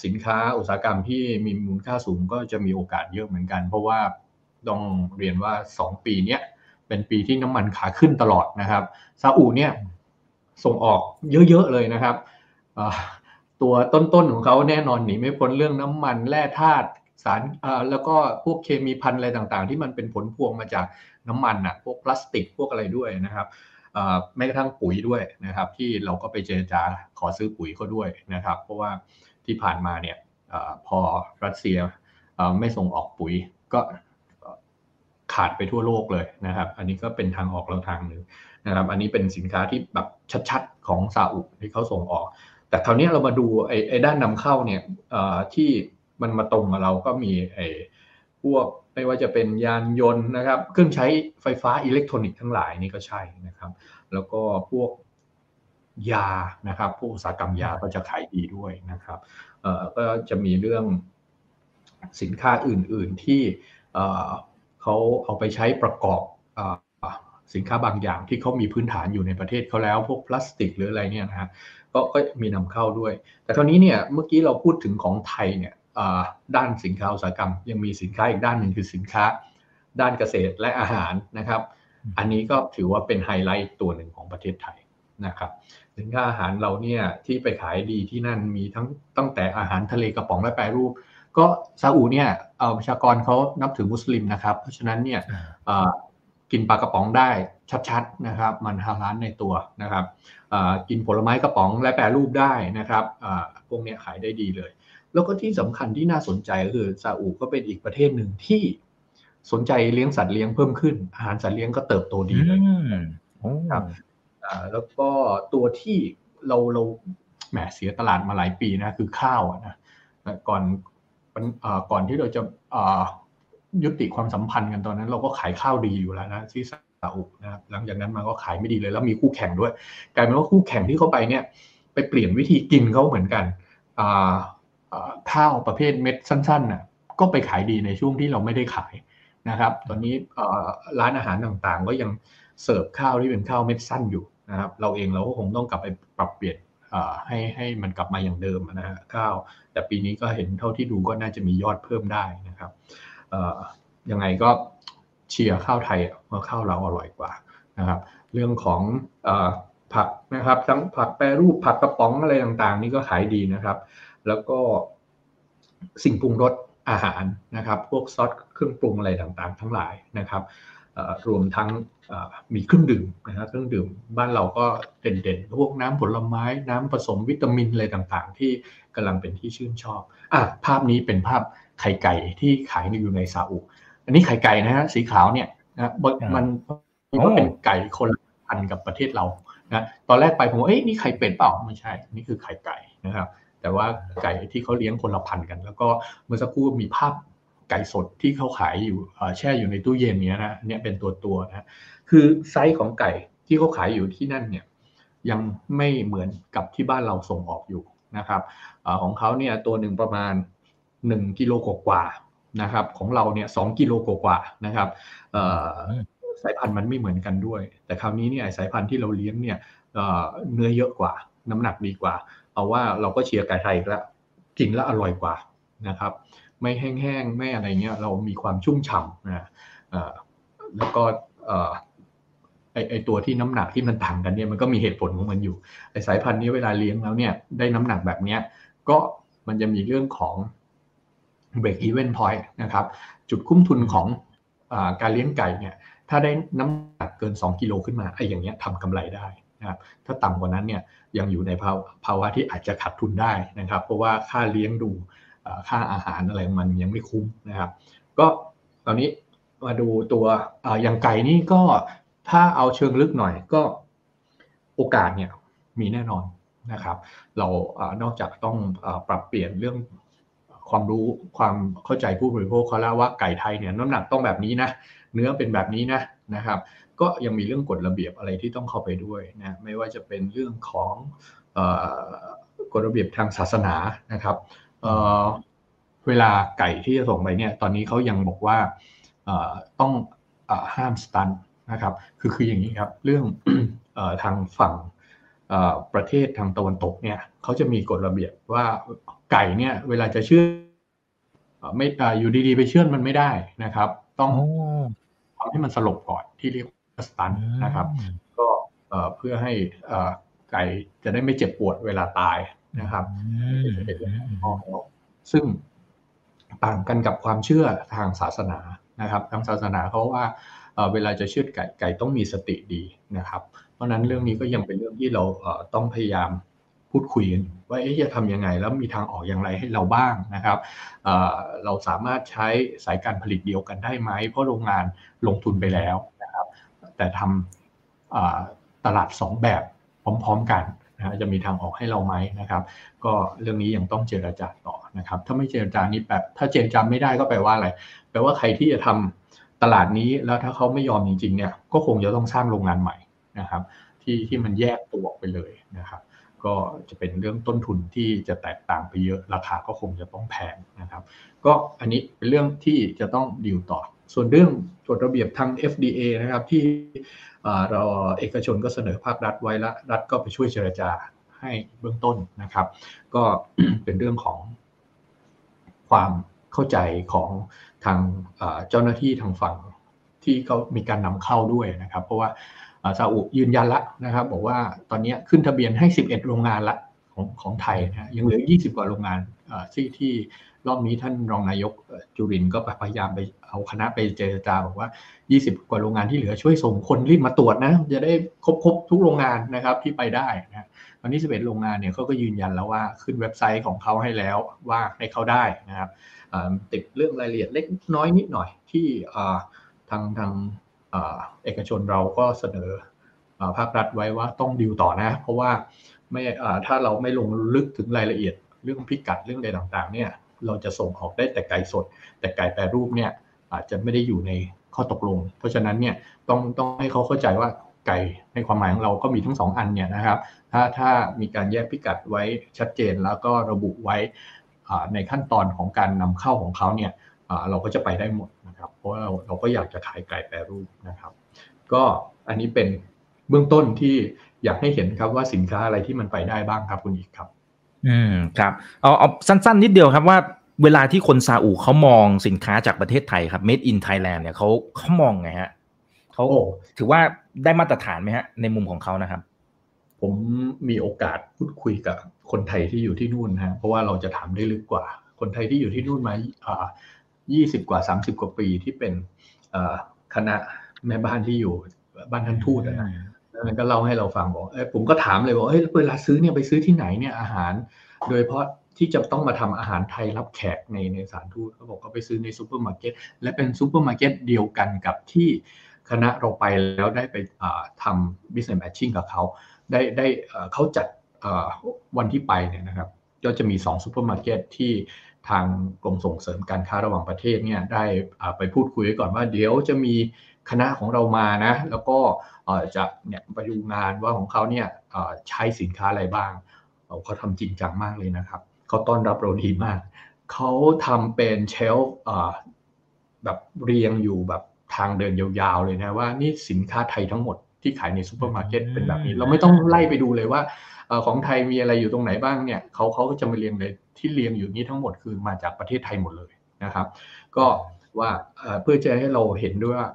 S3: สินค้าอุตสาหกรรมที่มีมูลค่าสูงก็จะมีโอกาสเยอะเหมือนกัน เพราะว่าต้องเรียนว่า 2 ปีนี้เป็นปีที่น้ำมันขาขึ้นตลอดนะครับซาอุเนี่ยส่งออกเยอะๆเลยนะครับตัวต้นๆของเขาแน่นอนหนีไม่พ้นเรื่องน้ำมันแร่ธาตุสารแล้วก็พวกเคมีพันอะไรต่างๆ ที่มันเป็นผลพวงมาจากน้ำมันอะพวกพลาสติกพวกอะไรด้วยนะครับ แม้กระทั่งปุ๋ยด้วยนะครับ ที่เราก็ไปเจรจาขอซื้อปุ๋ยเขาด้วยนะครับ เพราะว่าที่ผ่านมาเนี่ยพอรัสเซียไม่ส่งออกปุ๋ยก็ขาดไปทั่วโลกเลยนะครับ อันนี้ก็เป็นทางออกเราทางหนึ่งนะครับ อันนี้เป็นสินค้าที่แบบชัดๆของซาอุที่เขาส่งออก แต่คราวนี้เรามาดูไอ้ไอด้านนำเข้าเนี่ยที่มันมาตรงกับเราก็มีไอ้พวก ไม่ว่าจะเป็นยานยนต์นะครับ เครื่องใช้ไฟฟ้าอิเล็กทรอนิกส์ทั้งหลายนี่ก็ใช่นะครับ แล้วก็พวกยานะครับพวกอุตสาหกรรมยาก็จะขายดีด้วยนะครับก็จะมีเรื่องสินค้าอื่น ๆที่เขาเอาไปใช้ประกอบสินค้าบางอย่างที่เขามีพื้นฐานอยู่ในประเทศเขาแล้ว พวกพลาสติกหรืออะไรเนี่ยนะฮะก็ก็มีนำเข้าด้วย แต่คราวนี้เนี่ยเมื่อกี้เราพูดถึงของไทยเนี่ย ด้านสินค้าอุตสาหกรรม ยังมีสินค้าอีกด้านหนึ่งคือสินค้า ด้านเกษตรและอาหารนะครับ อันนี้ก็ถือว่าเป็นไฮไลท์ตัวหนึ่งของประเทศไทยนะครับสินค้าอาหารเราเนี่ยที่ไปขายดีที่นั่นมีทั้งตั้งแต่อาหารทะเลกระป๋องและแปรรูป ก็ซาอุเนี่ยเอาประชากรเขานับถือมุสลิมนะครับ เพราะฉะนั้นเนี่ยกินปลากระป๋องได้ชัดๆนะครับ มันฮาลาลในตัวนะครับกินผลไม้กระป๋องและแปรรูปได้นะครับพวกนี้ขายได้ดีเลย แล้วก็ที่สำคัญที่น่าสนใจก็คือซาอุก็เป็นอีกประเทศหนึ่งที่สนใจเลี้ยงสัตว์เลี้ยงเพิ่มขึ้น อาหารสัตว์เลี้ยงก็เติบโตดีเลยครับแล้วก็ตัวที่เราเราแหมเสียตลาดมาหลายปีนะคือข้าวนะก่อนก่อนที่เราจะยุติความสัมพันธ์กันตอนนั้น เราก็ขายข้าวดีอยู่แล้วนะที่ซาอุนะครับหลังจากนั้นมาก็ขายไม่ดีเลยแล้วมีคู่แข่งด้วย กลายเป็นว่าคู่แข่งที่เข้าไปเนี่ย ไปเปลี่ยนวิธีกินเขาเหมือนกัน ข้าวประเภทเม็ดสั้นๆน่ะก็ไปขายดีในช่วงที่เราไม่ได้ขายนะครับ ตอนนี้ร้านอาหารต่างๆ ก็ยังเสิร์ฟข้าวที่เป็นข้าวเม็ดสั้นอยู่นะครับ เราเองเราก็คงต้องกลับไปปรับเปลี่ยนให้ให้มันกลับมาอย่างเดิมนะฮะข้าวแต่ปีนี้ก็เห็นเท่าที่ดูก็น่าจะมียอดเพิ่มได้นะครับยังไงก็เชียร์ข้าวไทยเพราะข้าวเราอร่อยกว่านะครับ เรื่องของผักนะครับทั้งผักแปรรูปผักกระป๋องอะไรต่างๆ นี่ก็ขายดีนะครับ แล้วก็สิ่งปรุงรสอาหารนะครับ พวกซอสเครื่องปรุงอะไรต่างๆ ทั้งหลายนะครับรวมทั้งมีเครื่องดื่มนะครับเครื่องดื่มบ้านเราก็เด่นๆ พวกน้ำผลไม้น้ำผสมวิตามินอะไรต่างๆ ที่กำลังเป็นที่ชื่นชอบอะภาพนี้เป็นภาพไข่ไก่ที่ขายอยู่ในซาอุอันนี้ไข่ไก่นะฮะสีขาวเนี่ยนะมันก็เป็นไก่คนละพันกับประเทศเรานะตอนแรกไปผมว่าเอ้ยนี่ไข่เป็ดเปล่าไม่ใช่ นี่คือไข่ไก่นะครับ แต่ว่าไก่ที่เขาเลี้ยงคนละพันกัน แล้วก็เมื่อสักครู่มีภาพไก่สดที่เขาขายอยู่แช่อยู่ในตู้เย็นเนี้ยนะเนี่ยเป็นตัวตัวนะคือไซส์ของไก่ที่เขาขายอยู่ที่นั่นเนี่ยยังไม่เหมือนกับที่บ้านเราส่งออกอยู่นะครับอของเขาเนี่ยตัวหนึ่งประมาณ 1กิโลกว่านะครับของเราเนี่ยสกิโลกว่านะครับสายพันธุ์มันไม่เหมือนกันด้วย แต่คราวนี้เนี่ยสายพันธุ์ที่เราเลี้ยงเนี่ยเนื้อเยอะกว่า น้ำหนักดีกว่า เอาว่าเราก็เชียร์ไก่ไทยแล้วกินแล้วอร่อยกว่านะครับ ไม่แห้งๆไม่อะไรเงี้ยเรามีความชุ่มฉ่ำนะแล้วก็ไอไอตัวที่น้ำหนักที่มันต่างกันเนี่ยมันก็มีเหตุผลของมันอยู่ไอสายพันธุ์นี้เวลาเลี้ยงแล้วเนี่ยได้น้ำหนักแบบเนี้ยก็มันจะมีเรื่องของ break even point นะครับ จุดคุ้มทุนของอการเลี้ยงไก่เนี่ย ถ้าได้น้ำหนักเกิน 2 กิโลขึ้นมาไอ้อย่างเงี้ยทำกำไรได้ นะครับถ้าต่ำกว่านั้นเนี่ยยังอยู่ในภาวะที่อาจจะขาดทุนได้นะครับ เพราะว่าค่าเลี้ยงดูค่าอาหารอะไรมันยังไม่คุ้มนะครับ ก็ตอนนี้มาดูตัวอย่างไก่นี่ก็ถ้าเอาเชิงลึกหน่อยก็โอกาสเนี่ยมีแน่นอนนะครับ เรานอกจากต้องปรับเปลี่ยนเรื่องความรู้ความเข้าใจผู้บริโภคเขาแล้วว่าไก่ไทยเนี่ยน้ำหนักต้องแบบนี้นะเนื้อเป็นแบบนี้นะนะครับ ก็ยังมีเรื่องกฎระเบียบอะไรที่ต้องเข้าไปด้วยนะไม่ว่าจะเป็นเรื่องของกฎระเบียบทางศาสนานะครับเเวลาไก่ที่จะส่งไปเนี่ยตอนนี้เขายังบอกว่าต้องห้ามสตันนะครับคือคืออย่างนี้ครับเรื่องทางฝั่งประเทศทางตะวันตกเนี่ยเขาจะมีกฎระเบียบว่าไก่เนี่ยเวลาจะเชื่อไม่อยู่ดีๆ ไปเชื่อมันไม่ได้นะครับ ต้องทำให้มันสลบก่อนที่เรียก สตันนะครับ ก็เพื่อให้ไก่จะได้ไม่เจ็บปวดเวลาตายนะครับซึ่งต่างกันกับความเชื่อทางศาสนานะครับ ทางศาสนาเขาว่าเวลาจะเชือดไก่ไก่ต้องมีสติดีนะครับ เพราะนั้นเรื่องนี้ก็ยังเป็นเรื่องที่เราต้องพยายามพูดคุยกันว่าจะทำยังไงแล้วมีทางออกอย่างไรให้เราบ้างนะครับเราสามารถใช้สายการผลิตเดียวกันได้ไหมเพราะโรงงานลงทุนไปแล้วนะครับ แต่ทำตลาด 2 แบบพร้อมๆกันนะจะมีทางออกให้เราไหมนะครับ ก็เรื่องนี้ยังต้องเจรจาต่อนะครับ ถ้าไม่เจรจานี้แบบถ้าเจรจาไม่ได้ก็แปลว่าอะไร แปลว่าใครที่จะทำตลาดนี้แล้วถ้าเขาไม่ยอมจริงๆเนี่ย ก็คงจะต้องสร้างโรงงานใหม่นะครับ ที่ที่มันแยกตัวออกไปเลยนะครับ ก็จะเป็นเรื่องต้นทุนที่จะแตกต่างไปเยอะราคาก็คงจะต้องแพงนะครับ ก็อันนี้เป็นเรื่องที่จะต้องดีลต่อ ส่วนเรื่องกฎระเบียบทาง FDA นะครับที่เราเอกชนก็เสนอภาครัฐไว้แล้วรัฐก็ไปช่วยเจรจาให้เบื้องต้นนะครับ ก็เป็นเรื่องของความเข้าใจของทางเจ้าหน้าที่ทางฝั่งที่เขามีการนำเข้าด้วยนะครับ เพราะว่า ซาอุยืนยันละนะครับ บอกว่าตอนนี้ขึ้นทะเบียนให้ 11 โรงงานละของของไทยนะยังเหลือ 20 กว่าโรงงานที่ที่รอบนี้ท่านรองนายกจุรินก็พยายามไปเอาคณะไปเจรจาบอกว่า 20 กว่าโรงงานที่เหลือช่วยส่งคนรีบมาตรวจนะ จะได้ครบครบทุกโรงงานนะครับที่ไปได้นะตอนนี้ 11 โรงงานเนี่ยเขาก็ยืนยันแล้วว่าขึ้นเว็บไซต์ของเขาให้แล้วว่าให้เขาได้นะครับติดเรื่องรายละเอียดเล็กน้อยนิดหน่อยที่ทางทาง เอกชนเราก็เสนอภาครัฐไว้ว่าต้องดิวต่อนะ เพราะว่าไม่ถ้าเราไม่ลงลึกถึงรายละเอียดเรื่องพิกัดเรื่องใดต่างๆ เนี่ยเราจะส่งออกได้แต่ไก่สด แต่ไก่แปรรูปเนี่ยอาจจะไม่ได้อยู่ในข้อตกลง เพราะฉะนั้นเนี่ยต้องต้องให้เขาเข้าใจว่าไก่ในความหมายของเราก็มีทั้งสองอันเนี่ยนะครับ ถ้าถ้ามีการแยกพิกัดไว้ชัดเจนแล้วก็ระบุไว้ในขั้นตอนของการนำเข้าของเขาเนี่ยเราก็จะไปได้หมด นะครับเพราะเราเราก็อยากจะขายไก่แปรรูปนะครับ ก็อันนี้เป็นเบื้องต้นที่อยากให้เห็นครับว่าสินค้าอะไรที่มันไปได้บ้างครับคุณอีกครับ
S2: อืมครับเอาเอาสั้น ๆ นิดเดียวครับว่าเวลาที่คนซาอุเขามองสินค้าจากประเทศไทยครับ made in Thailand เนี่ยเขาเขามองไงฮะเขาถือว่าได้มาตรฐานไหมฮะ ในมุมของเขานะครับ
S3: ผมมีโอกาสพูดคุยกับคนไทยที่อยู่ที่นู่นนะเพราะว่าเราจะถามได้ลึกกว่า คนไทยที่อยู่ที่นู่นมา อ่ายี่สิบกว่าสามสิบกว่าปีที่เป็นคณะแม่บ้านที่อยู่บ้านท่านทูตนะนั้นก็เล่าให้เราฟังบอกเอ้ผมก็ถามเลยบอกเฮ้ยเวลาซื้อเนี่ยไปซื้อที่ไหนเนี่ยอาหาร โดยเพราะที่จะต้องมาทำอาหารไทยรับแขกในในสถานทูตเขาบอกเขาไปซื้อในซูเปอร์มาร์เก็ตและเป็นซูเปอร์มาร์เก็ตเดียวกันกับที่คณะเราไปแล้วได้ไปทำ business matching กับเขาได้ได้เขาจัดวันที่ไปเนี่ยนะครับ ก็จะมี2ซูเปอร์มาร์เก็ตที่ ทางกรมส่งเสริมการค้าระหว่างประเทศเนี่ยได้ไปพูดคุยก่อนว่าเดี๋ยวจะมีคณะของเรามานะ แล้วก็จะเนี่ยไปดูงานว่าของเขาเนี่ยใช้สินค้าอะไรบ้างเขาทำจริงจังมากเลยนะครับเขาต้อนรับเราดีมาก เขาทำเป็น shelf แบบเรียงอยู่แบบทางเดินยาวๆเลยนะว่านี่สินค้าไทยทั้งหมดที่ขายในซูเปอร์มาร์เก็ตเป็นแบบนี้ เราไม่ต้องไล่ไปดูเลยว่าของไทยมีอะไรอยู่ตรงไหนบ้างเนี่ยเขาเขาก็จะมาเรียงเลย ที่เรียงอยู่นี้ทั้งหมดคือมาจากประเทศไทยหมดเลยนะครับ ก็ว่าเพื่อจะให้เราเห็นด้วยว่า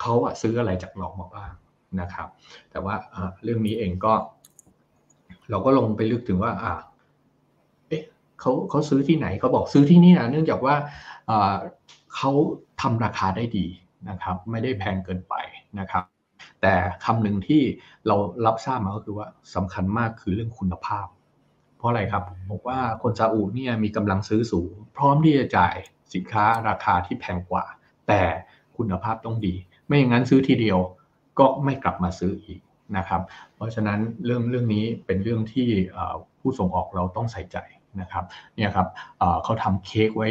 S3: เขาอะซื้ออะไรจากเรามาบ้างนะครับ แต่ว่าเรื่องนี้เองก็ เราก็ลงไปลึกถึงว่า อ่าเอ๊ะเขาเขาซื้อที่ไหนเขาบอกซื้อที่นี่นะเนื่องจากว่าเขาทำราคาได้ดีนะครับ ไม่ได้แพงเกินไปนะครับ แต่คำหนึ่งที่เรารับทราบมาก็คือว่าสำคัญมากคือเรื่องคุณภาพ เพราะอะไรครับบอกว่าคนซาอุเนี่ยมีกำลังซื้อสูง พร้อมที่จะจ่ายสินค้าราคาที่แพงกว่า แต่คุณภาพต้องดี ไม่อย่างนั้นซื้อทีเดียวก็ไม่กลับมาซื้ออีกนะครับ เพราะฉะนั้นเรื่องเรื่องนี้เป็นเรื่องที่ผู้ส่งออกเราต้องใส่ใจนะครับเนี่ยครับเขาทำเค้กไว้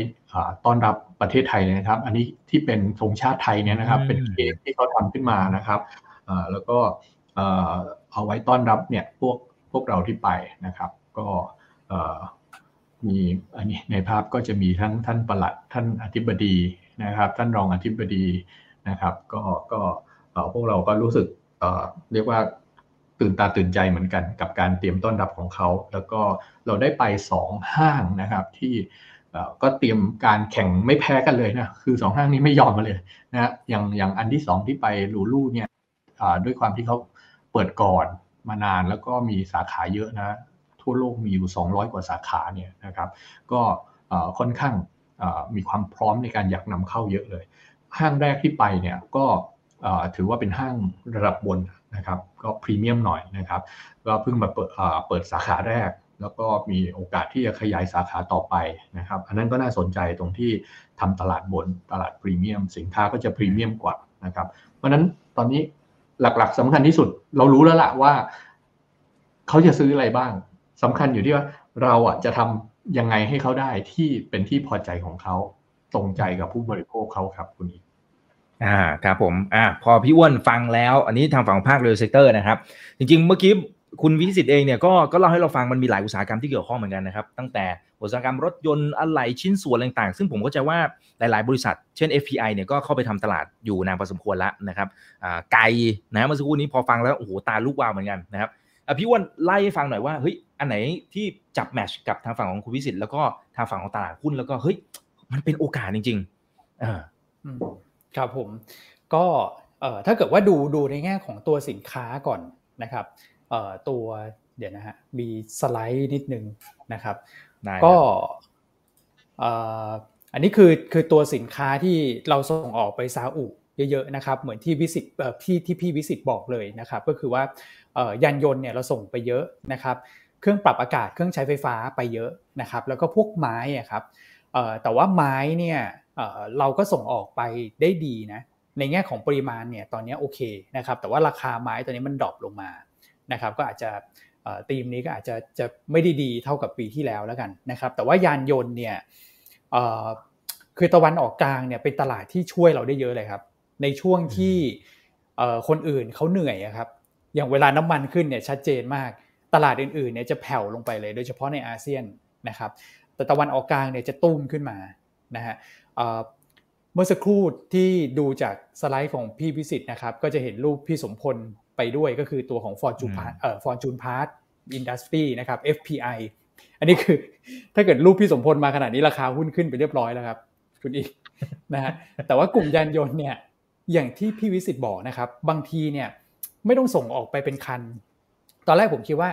S3: ต้อนรับประเทศไทยนะครับ อันนี้ที่เป็นธงชาติไทยเนี่ยนะครับ เป็นเค้กที่เขาทำขึ้นมานะครับแล้วก็เอาไว้ต้อนรับเนี่ยพวกพวกเราที่ไปนะครับ ก็มีอันนี้ในภาพก็จะมีทั้งท่านประหลัดท่านอธิบดีนะครับ ท่านรองอธิบดีนะครับ ก็ก็พวกเราก็รู้สึกเรียกว่าตื่นตาตื่นใจเหมือนกันกับการเตรียมต้อนรับของเขา แล้วก็เราได้ไป 2 ห้างนะครับที่ก็เตรียมการแข่งไม่แพ้กันเลยนะคือ 2 ห้างนี้ไม่ยอมมาเลยนะอย่างอย่างอันที่ 2 ที่ไปลูลูเนี่ยด้วยความที่เขาเปิดก่อนมานานแล้วก็มีสาขาเยอะนะ ทั่วโลกมีอยู่ 200 กว่าสาขาเนี่ยนะครับก็ค่อนข้างมีความพร้อมในการอยากนำเข้าเยอะเลย ห้างแรกที่ไปเนี่ยก็ถือว่าเป็นห้างระดับบนนะครับก็พรีเมียมหน่อยนะครับก็เพิ่งมาเปิดเปิดสาขาแรก แล้วก็มีโอกาสที่จะขยายสาขาต่อไปนะครับอันนั้นก็น่าสนใจตรงที่ทำตลาดบนตลาดพรีเมียม สินค้าก็จะพรีเมียมกว่านะครับเพราะนั้นตอนนี้หลักๆสำคัญที่สุดเรารู้แล้วละว่า เขาจะซื้ออะไรบ้าง สำคัญอยู่ที่ว่าเราอะจะทำยังไงให้เขาได้ที่เป็นที่พอใจของเขาตรงใจกับผู้บริโภคเขาครับคุณอีก
S2: อ่าครับผมอ่าพอพี่อ้วนฟังแล้ว อันนี้ทางฝั่งภาค real sector นะครับ จริง ๆ เมื่อกี้คุณวิสิตเองเนี่ยก็ก็เล่าให้เราฟังมันมีหลายอุตสาหกรรมที่เกี่ยวข้องเหมือนกันนะครับ ตั้งแต่อุตสาหกรรมรถยนต์อะไหล่ชิ้นส่วนต่างๆ ซึ่งผมก็จะว่าหลายๆ บริษัท เช่น FPI เนี่ยก็เข้าไปทำตลาดอยู่นานพอสมควรแล้วนะครับอ่าไกลนะเมื่อสักครู่นี้พอฟังแล้วโอ้โหตาลูกวาวเหมือนกันนะครับ พี่อ้วนไล่ให้ฟังหน่อยว่าเฮ้ยอันไหนที่จับแมชกับทางฝั่งของคุณวิสิตแล้วก็ทางฝั่งของตลาดหุ้นแล้วก็เฮ้ยมันเป็นโอกาสจริงๆอ่า
S4: ครับผมก็เอ่อถ้าเกิดว่าดูดูในแง่ของตัวสินค้าก่อนนะครับเอ่อตัวเดี๋ยวนะฮะมีสไลด์นิดนึงนะครับก็เอ่ออันนี้คือคือตัวสินค้าที่เราส่งออกไปซาอุเยอะๆนะครับเหมือนที่วิสิตพี่ที่พี่วิสิตบอกเลยนะครับก็คือว่า ยานยนต์เนี่ยเราส่งไปเยอะนะครับ เครื่องปรับอากาศเครื่องใช้ไฟฟ้าไปเยอะนะครับ แล้วก็พวกไม้อะครับแต่ว่าไม้เนี่ยเราก็ส่งออกไปได้ดีนะในแง่ของปริมาณเนี่ยตอนนี้โอเคนะครับแต่ว่าราคาไม้ตอนนี้มัน drop ลงมานะครับก็อาจจะธีมนี้ก็อาจจะจะไม่ได้ดีเท่ากับปีที่แล้วแล้วกันนะครับแต่ว่ายานยนต์เนี่ยคือตะวันออกกลางเนี่ยเป็นตลาดที่ช่วยเราได้เยอะเลยครับในช่วงที่คนอื่นเขาเหนื่อยครับ อย่างเวลาน้ำมันขึ้นเนี่ยชัดเจนมาก ตลาดอื่นๆเนี่ยจะแผ่วลงไปเลย โดยเฉพาะในอาเซียนนะครับ แต่ตะวันออกกลางเนี่ยจะตุ้มขึ้นมานะฮะเมื่อสักครู่ที่ดูจากสไลด์ของพี่พิสิทธิ์นะครับ ก็จะเห็นรูปพี่สมพลไปด้วยก็คือตัวของ Fortune Part เอ่อ Fortune Part Industry นะครับ FPI อันนี้คือถ้าเกิดรูปพี่สมพลมาขนาดนี้ราคาหุ้นขึ้นไปเรียบร้อยแล้วครับคุณอีกนะฮะแต่ว่ากลุ่มยานยนต์เนี่ยอย่างที่พี่วิสิตบอกนะครับ บางทีเนี่ย ไม่ต้องส่งออกไปเป็นคัน ตอนแรกผมคิดว่า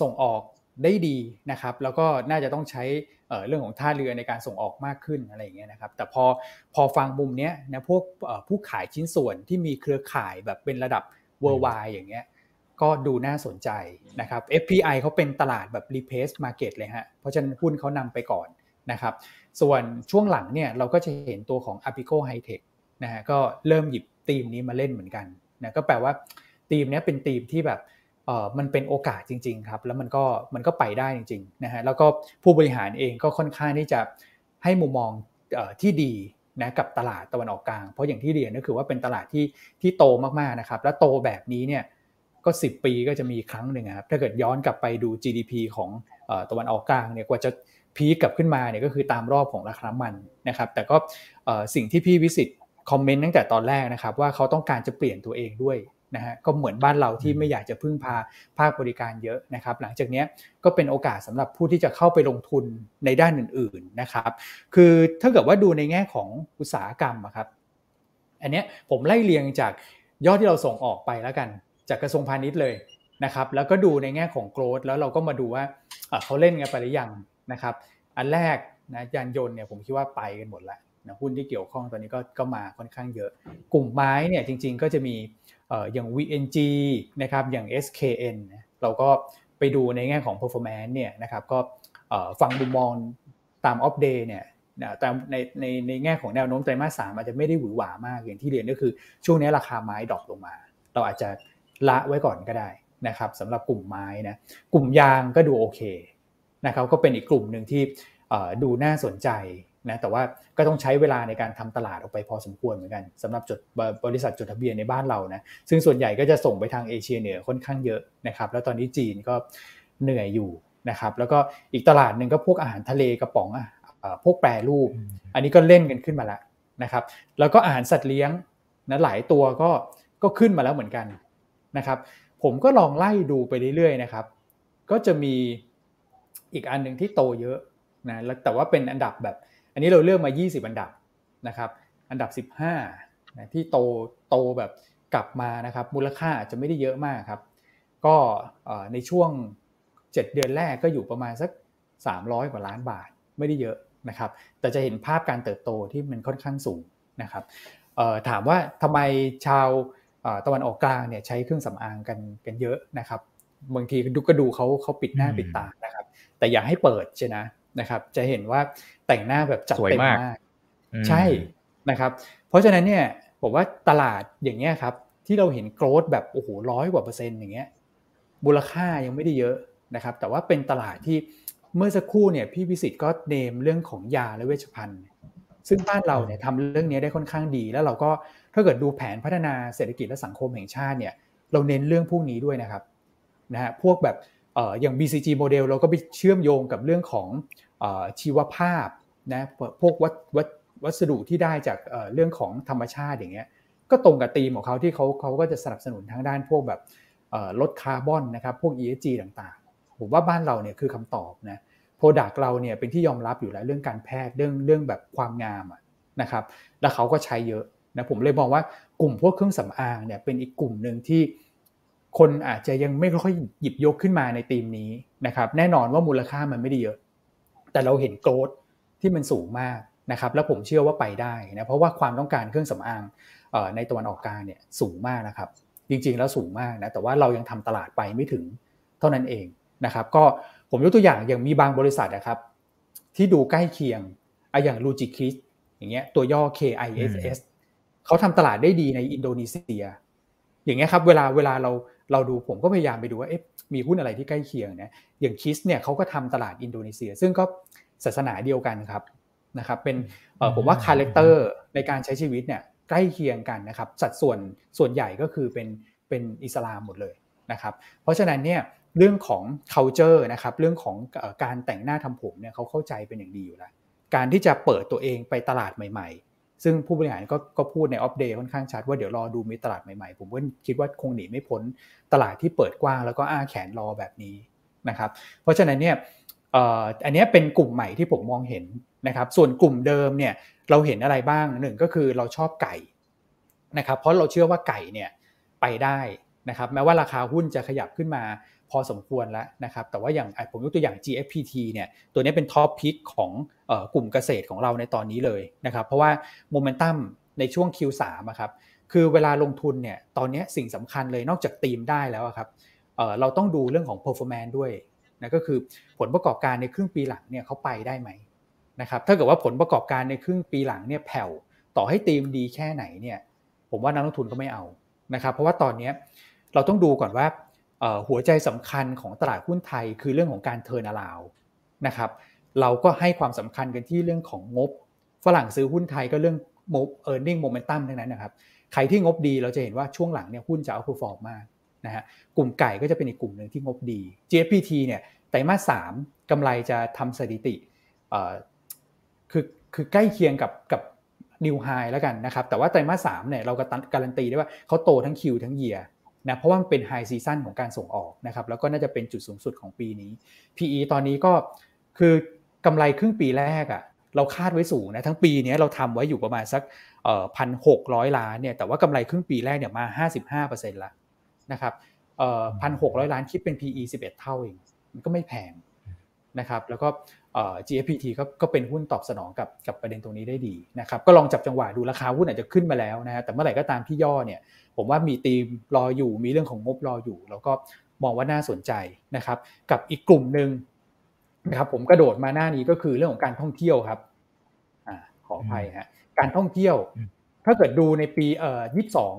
S4: ส่งออกได้ดีนะครับ แล้วก็น่าจะต้องใช้เรื่องของท่าเรือในการส่งออกมากขึ้นอะไรอย่างเงี้ยนะครับ แต่พอพอฟังมุมเนี้ยนะพวกผู้ขายชิ้นส่วนที่มีเครือข่ายแบบเป็นระดับ worldwide อย่างเงี้ยก็ดูน่าสนใจนะครับ FPI เขาเป็นตลาดแบบ replace market เลยฮะ เพราะฉะนั้นหุ้นเขานำไปก่อนนะครับ ส่วนช่วงหลังเนี่ยเราก็จะเห็นตัวของ Apico Hightech นะฮะก็เริ่มหยิบธีมนี้มาเล่นเหมือนกันนะก็แปลว่า ธีมนี้เป็นธีมที่แบบเออมันเป็นโอกาสจริง ๆ ครับ แล้วมันก็มันก็ไปได้จริงๆนะฮะแล้วก็ผู้บริหารเองก็ค่อนข้างที่จะให้มุมมองที่ดีนะกับตลาดตะวันออกกลาง เพราะอย่างที่เรียนก็คือว่าเป็นตลาดที่ที่โตมากๆนะครับ และโตแบบนี้เนี่ยก็ 10 ปีก็จะมีครั้งหนึ่งครับถ้าเกิดย้อนกลับไปดู GDP ของตะวันออกกลางเนี่ยกว่าจะพีกลับขึ้นมาเนี่ยก็คือตามรอบของราคาน้ำมันนะครับ แต่ก็สิ่งที่พี่วิสิตคอมเมนต์ตั้งแต่ตอนแรกนะครับ ว่าเขาต้องการจะเปลี่ยนตัวเองด้วย นะฮะก็เหมือนบ้านเราที่ไม่อยากจะพึ่งพาภาคบริการเยอะนะครับ หลังจากนี้ก็เป็นโอกาสสำหรับผู้ที่จะเข้าไปลงทุนในด้านอื่นๆนะครับ คือถ้าเกิดว่าดูในแง่ของอุตสาหกรรมครับ อันนี้ผมไล่เรียงจากยอดที่เราส่งออกไปแล้วกัน จากกระทรวงพาณิชย์เลยนะครับ แล้วก็ดูในแง่ของโกรดแล้วเราก็มาดูว่าเขาเล่นกันไปหรือยังนะครับ อันแรกนะยานยนต์เนี่ยผมคิดว่าไปกันหมดแล้วนะหุ้นที่เกี่ยวข้องตอนนี้ก็ก็มาค่อนข้างเยอะ กลุ่มไม้เนี่ยจริง ๆ ก็จะมี อย่าง VNG นะครับอย่าง SKN เราก็ไปดูในแง่ของ performance เนี่ยนะครับก็ฟังมุมมองตาม off day เนี่ยแต่ในในในแง่ของแนวโน้มไตรมาสสามอาจจะไม่ได้หวือหวามากอย่างที่เรียนก็คือช่วงนี้ราคาไม้ดรอปลงมา เราอาจจะละไว้ก่อนก็ได้นะครับสำหรับกลุ่มไม้นะกลุ่มยางก็ดูโอเคนะครับก็เป็นอีกกลุ่มหนึ่งที่ดูน่าสนใจ นะแต่ว่าก็ต้องใช้เวลาในการทำตลาดออกไปพอสมควรเหมือนกันสำหรับจดบริษัทจดทะเบียนในบ้านเรานะซึ่งส่วนใหญ่ก็จะส่งไปทางเอเชียเหนือค่อนข้างเยอะนะครับแล้วตอนนี้จีนก็เหนื่อยอยู่นะครับแล้วก็อีกตลาดหนึ่งก็พวกอาหารทะเลกระป๋องอะพวกแปรรูป อันนี้ก็เล่นกันขึ้นมาแล้วนะครับแล้วก็อาหารสัตว์เลี้ยงนะหลายตัวก็ก็ขึ้นมาแล้วเหมือนกันนะครับผมก็ลองไล่ดูไปเรื่อยๆนะครับ ก็จะมีอีกอันหนึ่งที่โตเยอะนะแต่ว่าเป็นอันดับแบบ อันนี้เราเลือกมา 20 อันดับนะครับ อันดับ 15นะที่โตโตแบบกลับมานะครับ มูลค่าจะไม่ได้เยอะมากครับ ก็ในช่วง 7 เดือนแรกก็อยู่ประมาณสัก 300 กว่าล้านบาทไม่ได้เยอะนะครับ แต่จะเห็นภาพการเติบโตที่มันค่อนข้างสูงนะครับถามว่าทำไมชาวตะวันออกกลางเนี่ยใช้เครื่องสำอางกันกันเยอะนะครับ บางทีดูก็ดูเขาเขาปิดหน้าปิดตานะครับ แต่อย่าให้เปิดใช่นะ นะครับ จะเห็นว่าแต่งหน้าแบบจัดเต็มมาก ใช่นะครับ เพราะฉะนั้นเนี่ยผมว่าตลาดอย่างเงี้ยครับ ที่เราเห็นโกรดแบบโอ้โหร้อยกว่าเปอร์เซ็นต์อย่างเงี้ยมูลค่ายังไม่ได้เยอะนะครับ แต่ว่าเป็นตลาดที่เมื่อสักครู่เนี่ยพี่พิสิทธิ์ก็เนมเรื่องของยาและเวชภัณฑ์ซึ่งบ้านเราเนี่ยทำเรื่องนี้ได้ค่อนข้างดี แล้วเราก็ถ้าเกิดดูแผนพัฒนาเศรษฐกิจและสังคมแห่งชาติเนี่ยเราเน้นเรื่องพวกนี้ด้วยนะครับนะฮะพวกแบบ อย่าง BCG โมเดลเราก็ไปเชื่อมโยงกับเรื่องของชีวภาพนะพวกวัดวัดวัสดุที่ได้จากเรื่องของธรรมชาติอย่างเงี้ยก็ตรงกับธีมของเขาที่เขาเขาก็จะสนับสนุนทางด้านพวกแบบลดคาร์บอนนะครับพวก ESG ต่างๆ ผมว่าบ้านเราเนี่ยคือคำตอบนะ product เราเนี่ยเป็นที่ยอมรับอยู่แล้วเรื่องการแพทย์เรื่องเรื่องแบบความงามนะครับแล้วเขาก็ใช้เยอะนะผมเลยมองว่ากลุ่มพวกเครื่องสำอางเนี่ยเป็นอีกกลุ่มหนึ่งที่ คนอาจจะยังไม่ค่อยหยิบยกขึ้นมาในธีมนี้นะครับ แน่นอนว่ามูลค่ามันไม่ได้เยอะ แต่เราเห็นโกรดที่มันสูงมากนะครับ แล้วผมเชื่อว่าไปได้นะ เพราะว่าความต้องการเครื่องสำอางในตะวันออกกลางเนี่ยสูงมากนะครับ จริงๆแล้วสูงมากนะ แต่ว่าเรายังทำตลาดไปไม่ถึงเท่านั้นเองนะครับ ก็ผมยกตัวอย่างอย่างมีบางบริษัทนะครับ ที่ดูใกล้เคียงออย่าง Rojukiss อย่างเงี้ยตัวย่อ KISS เขาทำตลาดได้ดีในอินโดนีเซีย อย่างเงี้ยครับ เวลาเวลาเรา เราดูผมก็พยายามไปดูว่าเอ๊ะมีหุ้นอะไรที่ใกล้เคียงนะอย่าง KISS เนี่ยเขาก็ทำตลาดอินโดนีเซีย ซึ่งก็ศาสนาเดียวกันครับนะครับเป็นผมว่า character ในการใช้ชีวิตเนี่ยใกล้เคียงกันนะครับสัดส่วนส่วนใหญ่ก็คือเป็นเป็นอิสลามหมดเลยนะครับเพราะฉะนั้นเนี่ยเรื่องของ culture นะครับเรื่องของการแต่งหน้าทำผมเนี่ยเขาเข้าใจเป็นอย่างดีอยู่แล้วการที่จะเปิดตัวเองไปตลาดใหม่ ๆ ซึ่งผู้บริหารก็ก็พูดในออฟเดย์ค่อนข้างชัดว่าเดี๋ยวรอดูมีตลาดใหม่ๆ ผมก็คิดว่าคงหนีไม่พ้นตลาดที่เปิดกว้างแล้วก็อ้าแขนรอแบบนี้นะครับเพราะฉะนั้นเนี่ยอันนี้เป็นกลุ่มใหม่ที่ผมมองเห็นนะครับส่วนกลุ่มเดิมเนี่ยเราเห็นอะไรบ้างหนึ่งก็คือเราชอบไก่นะครับเพราะเราเชื่อว่าไก่เนี่ยไปได้นะครับแม้ว่าราคาหุ้นจะขยับขึ้นมา พอสมควรแล้วนะครับ แต่ว่าอย่างผมยกตัวอย่าง GFPT เนี่ย ตัวนี้เป็นท็อปพิกของกลุ่มเกษตรของเราในตอนนี้เลยนะครับ เพราะว่าโมเมนตัมในช่วง Q3 ครับ คือเวลาลงทุนเนี่ย ตอนนี้สิ่งสำคัญเลยนอกจากตีมได้แล้วครับเราต้องดูเรื่องของ performance ด้วยนะก็คือผลประกอบการในครึ่งปีหลังเนี่ยเขาไปได้ไหมนะครับถ้าเกิดว่าผลประกอบการในครึ่งปีหลังเนี่ยแผ่วต่อให้ตีมดีแค่ไหนเนี่ยผมว่านักลงทุนก็ไม่เอานะครับเพราะว่าตอนนี้เราต้องดูก่อนว่า หัวใจสำคัญของตลาดหุ้นไทยคือเรื่องของการเทิร์นอลาวนะครับเราก็ให้ความสำคัญกันที่เรื่องของงบ ฝรั่งซื้อหุ้นไทยก็เรื่องงบ e a r n i n g momentum ทั้งนั้นนะครับใครที่งบดีเราจะเห็นว่าช่วงหลังเนี่ยหุ้นจะเอาคูฟอร์มมากนะฮะกลุ่มไก่ก็จะเป็นอีกกลุ่มหนึ่งที่งบดี GFPT เนี่ยไตรมาสสามกำไรจะทำสถิติคือคือใกล้เคียงกับกับ new high แล้วกันนะครับแต่ว่าไตรมาสสามเนี่ยเราก็การันตีได้ว่าเขาโตทั้ง Q ทั้ง year นะเพราะว่ามันเป็น high season ของการส่งออกนะครับแล้วก็น่าจะเป็นจุดสูงสุดของปีนี้ PE ตอนนี้ก็คือกำไรครึ่งปีแรกอะ่ะเราคาดไว้สูงนะทั้งปีนี้เราทำไว้อยู่ประมาณสักพันหกร้อยล้านเนี่ยแต่ว่ากำไรครึ่งปีแรกเนี่ยมา 55%ละนะครับพันหกร้อยล้านคิดเป็น PE 11 เท่าเองมันก็ไม่แพงนะครับแล้วก็ GFPT ก็ก็เป็นหุ้นตอบสนองกับกับประเด็นตรงนี้ได้ดีนะครับก็ลองจับจังหวะดูราคาหุ้นอาจจะขึ้นมาแล้วนะฮะแต่เมื่อไหร่ก็ตามที่ย่อเนี่ย ผมว่ามีธีมรออยู่ มีเรื่องของงบรออยู่ แล้วก็มองว่าน่าสนใจนะครับ กับอีกกลุ่มหนึ่งนะครับ ผมกระโดดมาหน้านี้ก็คือเรื่องของการท่องเที่ยวครับอ่าขออภัยฮะการท่องเที่ยว ถ้าเกิดดูในปีเอ่อยี่สิบสอง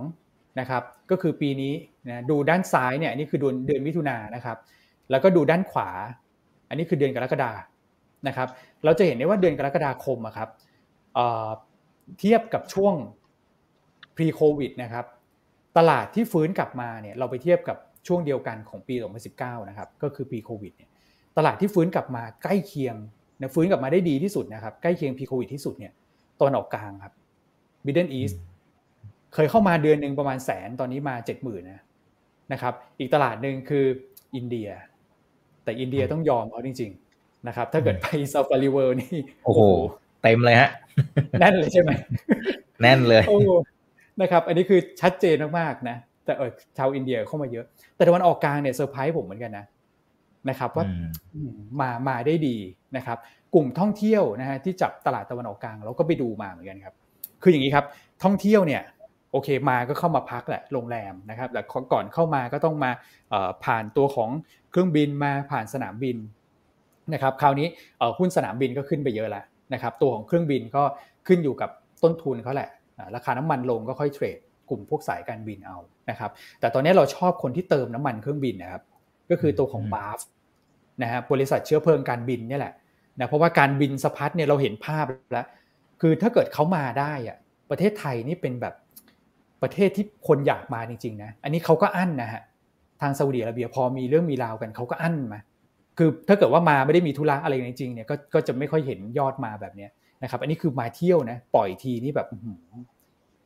S4: นะครับ ก็คือปีนี้นะดูด้านซ้ายเนี่ยนี่คือเดือนเดือนมิถุนายนนะครับ แล้วก็ดูด้านขวา อันนี้คือเดือนกรกฎานะครับ เราจะเห็นได้ว่าเดือนกรกฎาคมอะครับเทียบกับช่วง pre covid นะครับ ตลาดที่ฟื้นกลับมาเนี่ยเราไปเทียบกับช่วงเดียวกันของปี 2019 นะครับก็คือปีโควิดเนี่ยตลาดที่ฟื้นกลับมาใกล้เคียงนะฟื้นกลับมาได้ดีที่สุดนะครับใกล้เคียงปีโควิดที่สุดเนี่ยตะวันออกกลางครับ Middle East เคยเข้ามาเดือนหนึ่งประมาณแสนตอนนี้มาเจ็ดหมื่นนะนะครับอีกตลาดหนึ่งคืออินเดีย แต่อินเดียต้องยอมเขาจริง ๆ นะครับ ถ้าเกิดไป Safari World นี่
S2: โอ้โหเต็มเลยฮะ
S4: แน่นเลยใช่ไหม
S2: แน่นเลย
S4: นะครับอันนี้คือชัดเจนมากๆนะแต่เออชาวอินเดียเข้ามาเยอะ แต่ตะวันออกกลางเนี่ยเซอร์ไพรส์ผมเหมือนกันนะนะครับว่ามามาได้ดีนะครับ กลุ่มท่องเที่ยวนะฮะที่จับตลาดตะวันออกกลางเราก็ไปดูมาเหมือนกันครับ คืออย่างนี้ครับ ท่องเที่ยวเนี่ยโอเคมาก็เข้ามาพักแหละโรงแรมนะครับแต่ก่อนเข้ามาก็ต้องมาผ่านตัวของเครื่องบินมาผ่านสนามบินนะครับคราวนี้หุ้นสนามบินก็ขึ้นไปเยอะแล้วนะครับตัวของเครื่องบินก็ขึ้นอยู่กับต้นทุนเขาแหละ ราคาน้ำมันลงก็ค่อยเทรดกลุ่มพวกสายการบินเอานะครับแต่ตอนนี้เราชอบคนที่เติมน้ำมันเครื่องบินนะครับก็คือตัวของบาฟนะฮะบริษัทเชื้อเพลิงการบินนี่แหละนะเพราะว่าการบินสะพัดเนี่ยเราเห็นภาพแล้ว คือถ้าเกิดเขามาได้อะประเทศไทยนี่เป็นแบบประเทศที่คนอยากมาจริงๆนะอันนี้เขาก็อั้นนะฮะทางซาอุดิอาระเบียพอมีเรื่องมีราวกันเขาก็อั้นมาคือถ้าเกิดว่ามาไม่ได้มีธุระอะไรจริงๆเนี่ยก็ก็จะไม่ค่อยเห็นยอดมาแบบนี้นะครับ อันนี้คือมาเที่ยวนะปล่อยทีนี่แบบ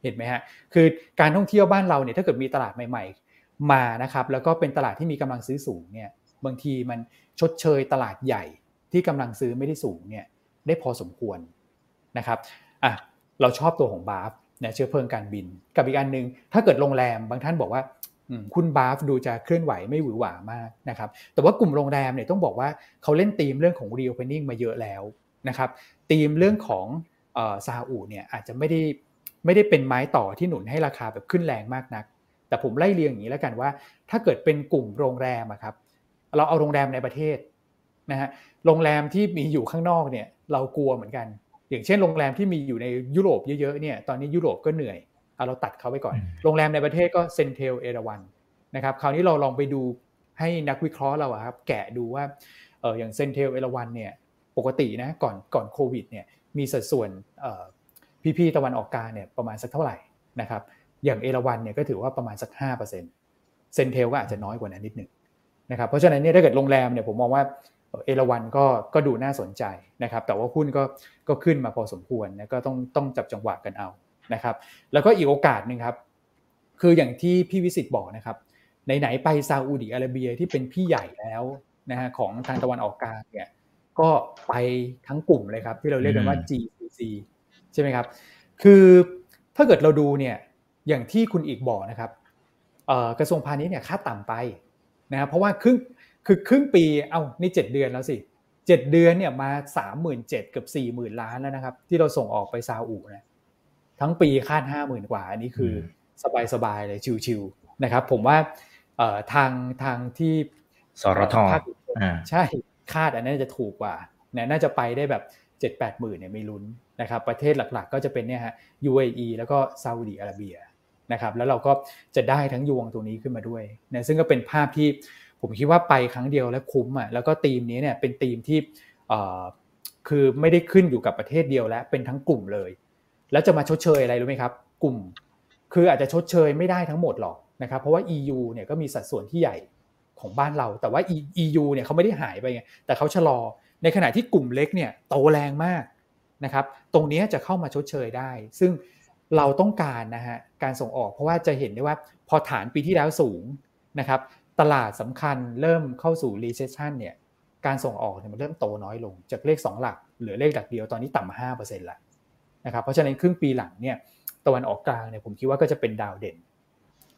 S4: เห็นไหมฮะคือการท่องเที่ยวบ้านเราเนี่ยถ้าเกิดมีตลาดใหม่ ๆ มานะครับแล้วก็เป็นตลาดที่มีกำลังซื้อสูงเนี่ยบางทีมันชดเชยตลาดใหญ่ที่กำลังซื้อไม่ได้สูงเนี่ยได้พอสมควรนะครับอะเราชอบตัวของบาฟเนี่ยเชื้อเพลิงการบิน กับอีกอันหนึ่งถ้าเกิดโรงแรมบางท่านบอกว่าคุณบาฟดูจะเคลื่อนไหวไม่หวือหวามากนะครับแต่ว่ากลุ่มโรงแรมเนี่ยต้องบอกว่าเขาเล่นธีมเรื่องของ reopening มาเยอะแล้วนะครับธีมเรื่องของซาอุเนี่ยอาจจะไม่ได้ ไม่ได้เป็นไม้ต่อที่หนุนให้ราคาแบบขึ้นแรงมากนัก แต่ผมไล่เรียงอย่างนี้แล้วกันว่า ถ้าเกิดเป็นกลุ่มโรงแรมครับ เราเอาโรงแรมในประเทศนะฮะโรงแรมที่มีอยู่ข้างนอกเนี่ยเรากลัวเหมือนกัน อย่างเช่นโรงแรมที่มีอยู่ในยุโรปเยอะๆเนี่ยตอนนี้ยุโรปก็เหนื่อยเอาเราตัดเขาไปก่อน โรงแรมในประเทศก็เซนเทลเอราวันนะครับคราวนี้เราลองไปดูให้นักวิเคราะห์เราครับแกะดูว่าเอออย่าง CENTEL ERAWAN เนี่ยปกตินะก่อนก่อนโควิดเนี่ยมีสัดส่วน พี่ ๆ ตะวันออกกลางเนี่ยประมาณสักเท่าไหร่นะครับอย่าง ERAWAN เนี่ยก็ถือว่าประมาณสัก 5% CENTEL ก็อาจจะน้อยกว่านั้นนิดหนึ่งนะครับเพราะฉะนั้นเนี่ยถ้าเกิดโรงแรมเนี่ยผมมองว่า ERAWAN ก็ก็ดูน่าสนใจนะครับแต่ว่าหุ้นก็ก็ขึ้นมาพอสมควรนะก็ต้องต้องจับจังหวะกันเอานะครับแล้วก็อีกโอกาสหนึ่งครับคืออย่างที่พี่วิสิตบอกนะครับไหนๆไปซาอุดิอาระเบียที่เป็นพี่ใหญ่แล้วนะฮะของทางตะวันออกกลางเนี่ยก็ไปทั้งกลุ่มเลยครับที่เราเรียกกันว่า GCC ใช่ไหมครับคือถ้าเกิดเราดูเนี่ยอย่างที่คุณอีกบอกนะครับกระทรวงพาณิชย์เนี่ยค่าต่ำไปนะครับเพราะว่าครึ่งคือครึ่งปีเอานี่เจ็ดเดือนแล้วสิเจ็ดเดือนเนี่ยมาสามหมื่นเจ็ดกับสี่หมื่นล้านแล้วนะครับ ที่เราส่งออกไปซาอุนะทั้งปีคาดห้าหมื่นกว่า อันนี้คือสบายๆเลยชิวๆนะครับ ผมว่าทางทางที่
S2: สรท
S4: ใช่คาดอันนั้นจะถูกกว่าเนี่ยน่าจะไปได้แบบเจ็ดแปดหมื่นเนี่ยไม่ลุ้น นะครับประเทศหลักๆ ก็จะเป็นเนี่ยฮะ UAE แล้วก็ซาอุดีอาระเบียนะครับแล้วเราก็จะได้ทั้งยวงตัวนี้ขึ้นมาด้วยนะซึ่งก็เป็นภาพที่ผมคิดว่าไปครั้งเดียวแล้วคุ้มอะแล้วก็ทีมนี้เนี่ยเป็นทีมที่คือไม่ได้ขึ้นอยู่กับประเทศเดียวแล้วเป็นทั้งกลุ่มเลย แล้วจะมาชดเชยอะไรรู้ไหมครับ กลุ่ม คืออาจจะชดเชยไม่ได้ทั้งหมดหรอกนะครับเพราะว่า EU เนี่ยก็มีสัดส่วนที่ใหญ่ของบ้านเรา แต่ว่า EU เนี่ยเขาไม่ได้หายไปไงแต่เขาชะลอในขณะที่กลุ่มเล็กเนี่ยโตแรงมาก นะครับ ตรงนี้จะเข้ามาชดเชยได้ ซึ่งเราต้องการนะฮะการส่งออกเพราะว่าจะเห็นได้ว่าพอฐานปีที่แล้วสูงนะครับ ตลาดสำคัญเริ่มเข้าสู่ recession เนี่ยการส่งออกเนี่ยมันเริ่มโตน้อยลงจากเลข 2 หลักเหลือเลขหลักเดียวตอนนี้ต่ำห้าเปอร์เซ็นต์ละนะครับเพราะฉะนั้นครึ่งปีหลังเนี่ยตะวันออกกลางเนี่ยผมคิดว่าก็จะเป็นดาวเด่น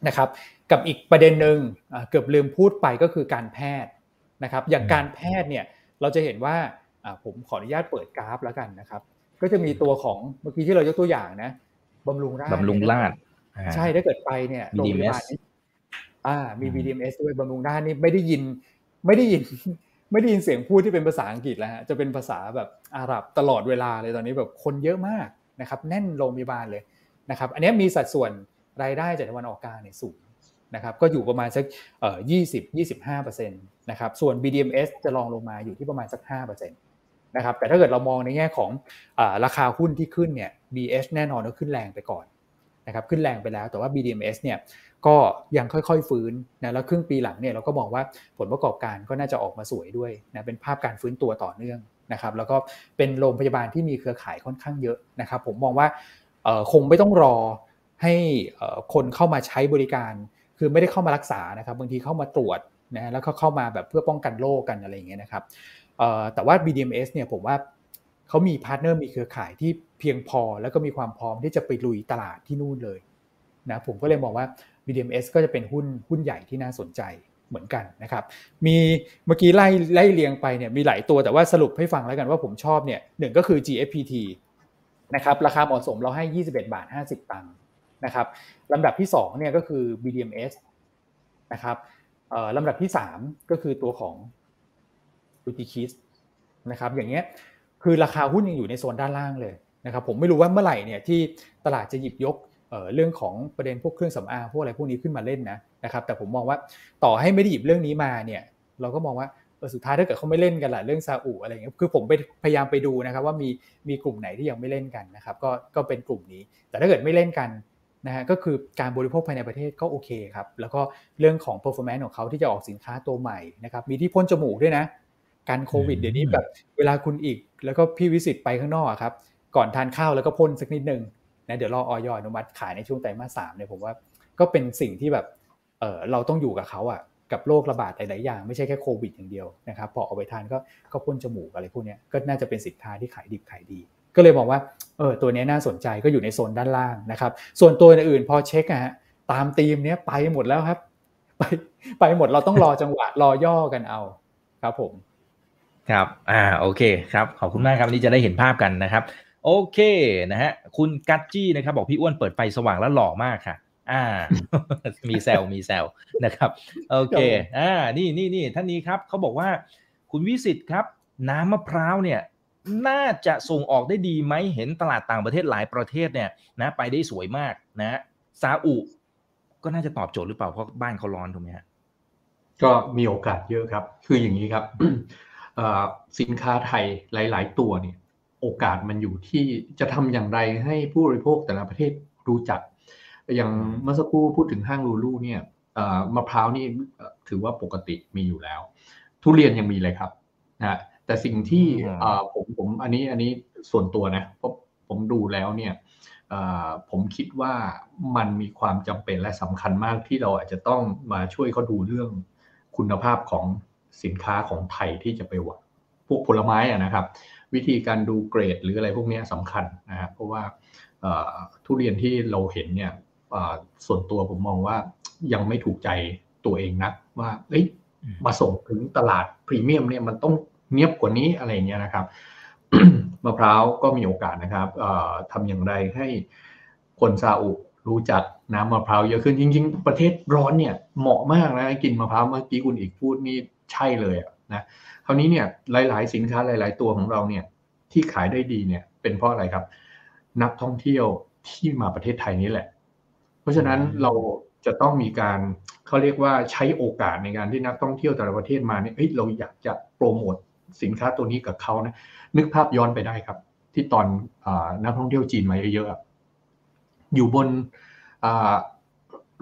S4: นะครับกับอีกประเด็นหนึ่งเกือบลืมพูดไปก็คือการแพทย์นะครับอย่างการแพทย์เนี่ยเราจะเห็นว่า ผมขออนุญาตเปิดกราฟแล้วกันนะครับ ก็จะมีตัวของเมื่อกี้ที่เรายกตัวอย่างนะบำรุงราช
S2: บำรุงราช
S4: ใช่ถ้าเกิดไปเนี่ยโรงพยาบาลนี้อ่ามี BDMS ด้วยบำรุงราชนี่ไม่ได้ยินไม่ได้ยินไม่ได้ยินเสียงพูดที่เป็นภาษาอังกฤษแล้วฮะจะเป็นภาษาแบบอาหรับตลอดเวลาเลยตอนนี้แบบคนเยอะมากนะครับ แน่นโรงพยาบาลเลยนะครับ อันนี้มีสัดส่วนรายได้จากตะวันออกกลางเนี่ยสูงนะครับ ก็อยู่ประมาณสักเอ่อยี่สิบยี่สิบห้าเปอร์เซ็นต์นะครับ ส่วน BDMs จะลองลงมาอยู่ที่ประมาณสักห้าเปอร์เซ็นต์ นะครับแต่ถ้าเกิดเรามองในแง่ของอราคาหุ้นที่ขึ้นเนี่ย BH แน่นอนก็ขึ้นแรงไปก่อนนะครับขึ้นแรงไปแล้วแต่ว่า BDMs เนี่ยก็ยังค่อยๆฟื้นนะแล้วครึ่งปีหลังเนี่ยเราก็มองว่าผลประกอบการก็น่าจะออกมาสวยด้วยนะเป็นภาพการฟื้นตัวต่อเนื่องนะครับแล้วก็เป็นโรงพยาบาลที่มีเครือข่ายค่อนข้างเยอะนะครับผมมองว่าคงไม่ต้องรอให้คนเข้ามาใช้บริการ คือไม่ได้เข้ามารักษานะครับบางทีเข้ามาตรวจนะแล้วก็เข้ามาแบบเพื่อป้องกันโรคกันอะไรอย่างเงี้ยนะครับ แต่ว่า BDMS เนี่ยผมว่าเขามี partner มีเครือข่ายที่เพียงพอแล้วก็มีความพร้อมที่จะไปลุยตลาดที่นู่นเลยนะผมก็เลยมองว่า BDMS ก็จะเป็นหุ้นหุ้นใหญ่ที่น่าสนใจเหมือนกันนะครับ มีเมื่อกี้ไล่ไล่เรียงไปเนี่ยมีหลายตัวแต่ว่าสรุปให้ฟังแล้วกันว่าผมชอบเนี่ยหนึ่งก็คือ GFPT นะครับราคาเหมาะสมเราให้ 21 บาท 50 ตังค์นะครับลำดับที่2เนี่ยก็คือ BDMS นะครับลำดับที่ 3 ก็คือตัวของ u t i k i s นะครับอย่างเงี้ยคือราคาหุ้นยังอยู่ในโซนด้านล่างเลยนะครับผมไม่รู้ว่าเมื่อไหร่เนี่ยที่ตลาดจะหยิบยกเรื่องของประเด็นพวกเครื่องสำอางพวกอะไรพวกนี้ขึ้นมาเล่นนะนะครับแต่ผมมองว่าต่อให้ไม่ได้หยิบเรื่องนี้มาเนี่ยเราก็มองว่าสุดท้ายถ้าเกิดเขาไม่เล่นกันล่ะเรื่องซาอุอะไรเงี้ยคือผมไปพยายามไปดูนะครับว่ามีมีกลุ่มไหนที่ยังไม่เล่นกันนะครับก็ก็เป็นกลุ่มนี้ แต่ถ้าเกิดไม่เล่นกันนะฮะก็คือการบริโภคภายในประเทศก็โอเคครับแล้วก็เรื่องของ performance ของเขาที่จะออกสินค้าตัวใหม่นะครับมีที่พ่นจมูกด้วยนะ การโควิดเดี๋ยวนี้แบบเวลาคุณอีก แล้วก็พี่วิสิตไปข้างนอกครับ ก่อนทานข้าวแล้วก็พ่นสักนิดนึงนะเดี๋ยวรอออยอนุมัติขายในช่วงไตรมาสสามเนี่ยผมว่าก็เป็นสิ่งที่แบบเออเราต้องอยู่กับเขาอะกับโรคระบาดหลาย ๆ อย่าง ไม่ใช่แค่โควิดอย่างเดียวนะครับพอเอาไปทานก็ก็พ่นจมูกอะไรพวกนี้ก็น่าจะเป็นสินค้าที่ขายดิบขายดี ก็เลยมองว่าเออตัวนี้น่าสนใจก็อยู่ในโซนด้านล่างนะครับ ส่วนตัวอื่นพอเช็คอะฮะตามธีมเนี้ยไปหมดแล้วครับ ไปไปหมดเราต้องรอจังหวะรอย่อกันเอาครับผม
S2: ครับอ่าโอเคครับขอบคุณมากครับวันนี้จะได้เห็นภาพกันนะครับ โอเคนะฮะคุณกัจจี้นะครับ บอกพี่อ้วนเปิดไฟสว่างแล้วหล่อมากค่ะ อ่า มีแซวมีแซวนะครับ โอเคอ่านี่นี่นี่ท่านนี้ครับเขาบอกว่า คุณวิสิตครับ น้ำมะพร้าวเนี่ยน่าจะส่งออกได้ดีไหมเห็นตลาดต่างประเทศหลายประเทศเนี่ยนะไปได้สวยมากนะซาอุ ก็น่าจะตอบโจทย์หรือเปล่าเพราะบ้านเขาร้อนถูกไหมฮะ
S3: ก็มีโอกาสเยอะครับ คืออย่างนี้ครับ สินค้าไทยหลาย ๆ ตัวเนี่ยโอกาสมันอยู่ที่จะทำอย่างไรให้ผู้บริโภคแต่ละประเทศรู้จัก อย่างเมื่อสักครู่พูดถึงห้างลูลูเนี่ยมะพร้าวนี่ถือว่าปกติมีอยู่แล้ว ทุเรียนยังมีเลยครับนะแต่สิ่งที่ผมผมอันนี้อันนี้ส่วนตัวนะเพราะผมดูแล้วเนี่ยผมคิดว่ามันมีความจำเป็นและสำคัญมากที่เราอาจจะต้องมาช่วยเขาดูเรื่องคุณภาพของ สินค้าของไทยที่จะไปวัดพวกผลไม้อะนะครับ วิธีการดูเกรดหรืออะไรพวกนี้สำคัญนะครับเพราะว่าทุเรียนที่เราเห็นเนี่ยส่วนตัวผมมองว่ายังไม่ถูกใจตัวเองนักว่าเอ้ยมาส่งถึงตลาดพรีเมียมเนี่ยมันต้องเนียบกว่านี้อะไรเงี้ยนะครับมะพร้าวก็มีโอกาสนะครับทำอย่างไรให้คนซาอุรู้จักน้ำมะพร้าวเยอะขึ้นจริง ๆ ประเทศร้อนเนี่ยเหมาะมากนะกินมะพร้าวเมื่อกี้คุณอีกพูดนี่ ใช่เลยนะคราวนี้เนี่ยหลาย ๆ สินค้าหลาย ๆ ตัวของเราเนี่ยที่ขายได้ดีเนี่ยเป็นเพราะอะไรครับ นักท่องเที่ยวที่มาประเทศไทยนี่แหละ เพราะฉะนั้นเราจะต้องมีการเขาเรียกว่าใช้โอกาสในการที่นักท่องเที่ยวแต่ละประเทศมาเนี่ยเเราอยากจะโปรโมทสินค้าตัวนี้กับเขานะนึกภาพย้อนไปได้ครับ ที่ตอนอนักท่องเที่ยวจีนมาเยอะๆอยู่บน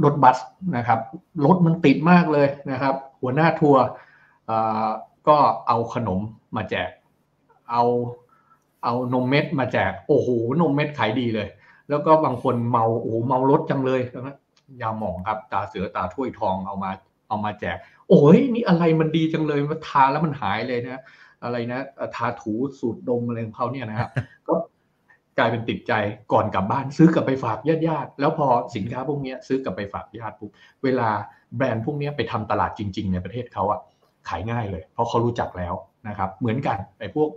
S3: รถบัสนะครับรถมันติดมากเลยนะครับ หัวหน้าทัวร์ ก็เอาขนมมาแจก เอาเอานมเม็ดมาแจก โอ้โห นมเม็ดขายดีเลย แล้วก็บางคนเมาโอ้โหเมารถจังเลยนะยาหมองครับ ตาเสือตาถ้วยทองเอามาเอามาแจก โอ้ยนี่อะไรมันดีจังเลยมาทาแล้วมันหายเลยนะอะไรนะทาถูสูตรดมอะไรของเขาเนี่ยนะครับก็กลายเป็นติดใจก่อนกลับบ้านซื้อกลับไปฝากญาติญาติแล้วพอสินค้าพวกนี้ซื้อกลับไปฝากญาติปุ๊บเวลาแบรนด์พวกนี้ไปทำตลาดจริง ๆ ในประเทศเขาอะ ขายง่ายเลย เพราะเขารู้จักแล้วนะครับ เหมือนกันไอ้พวก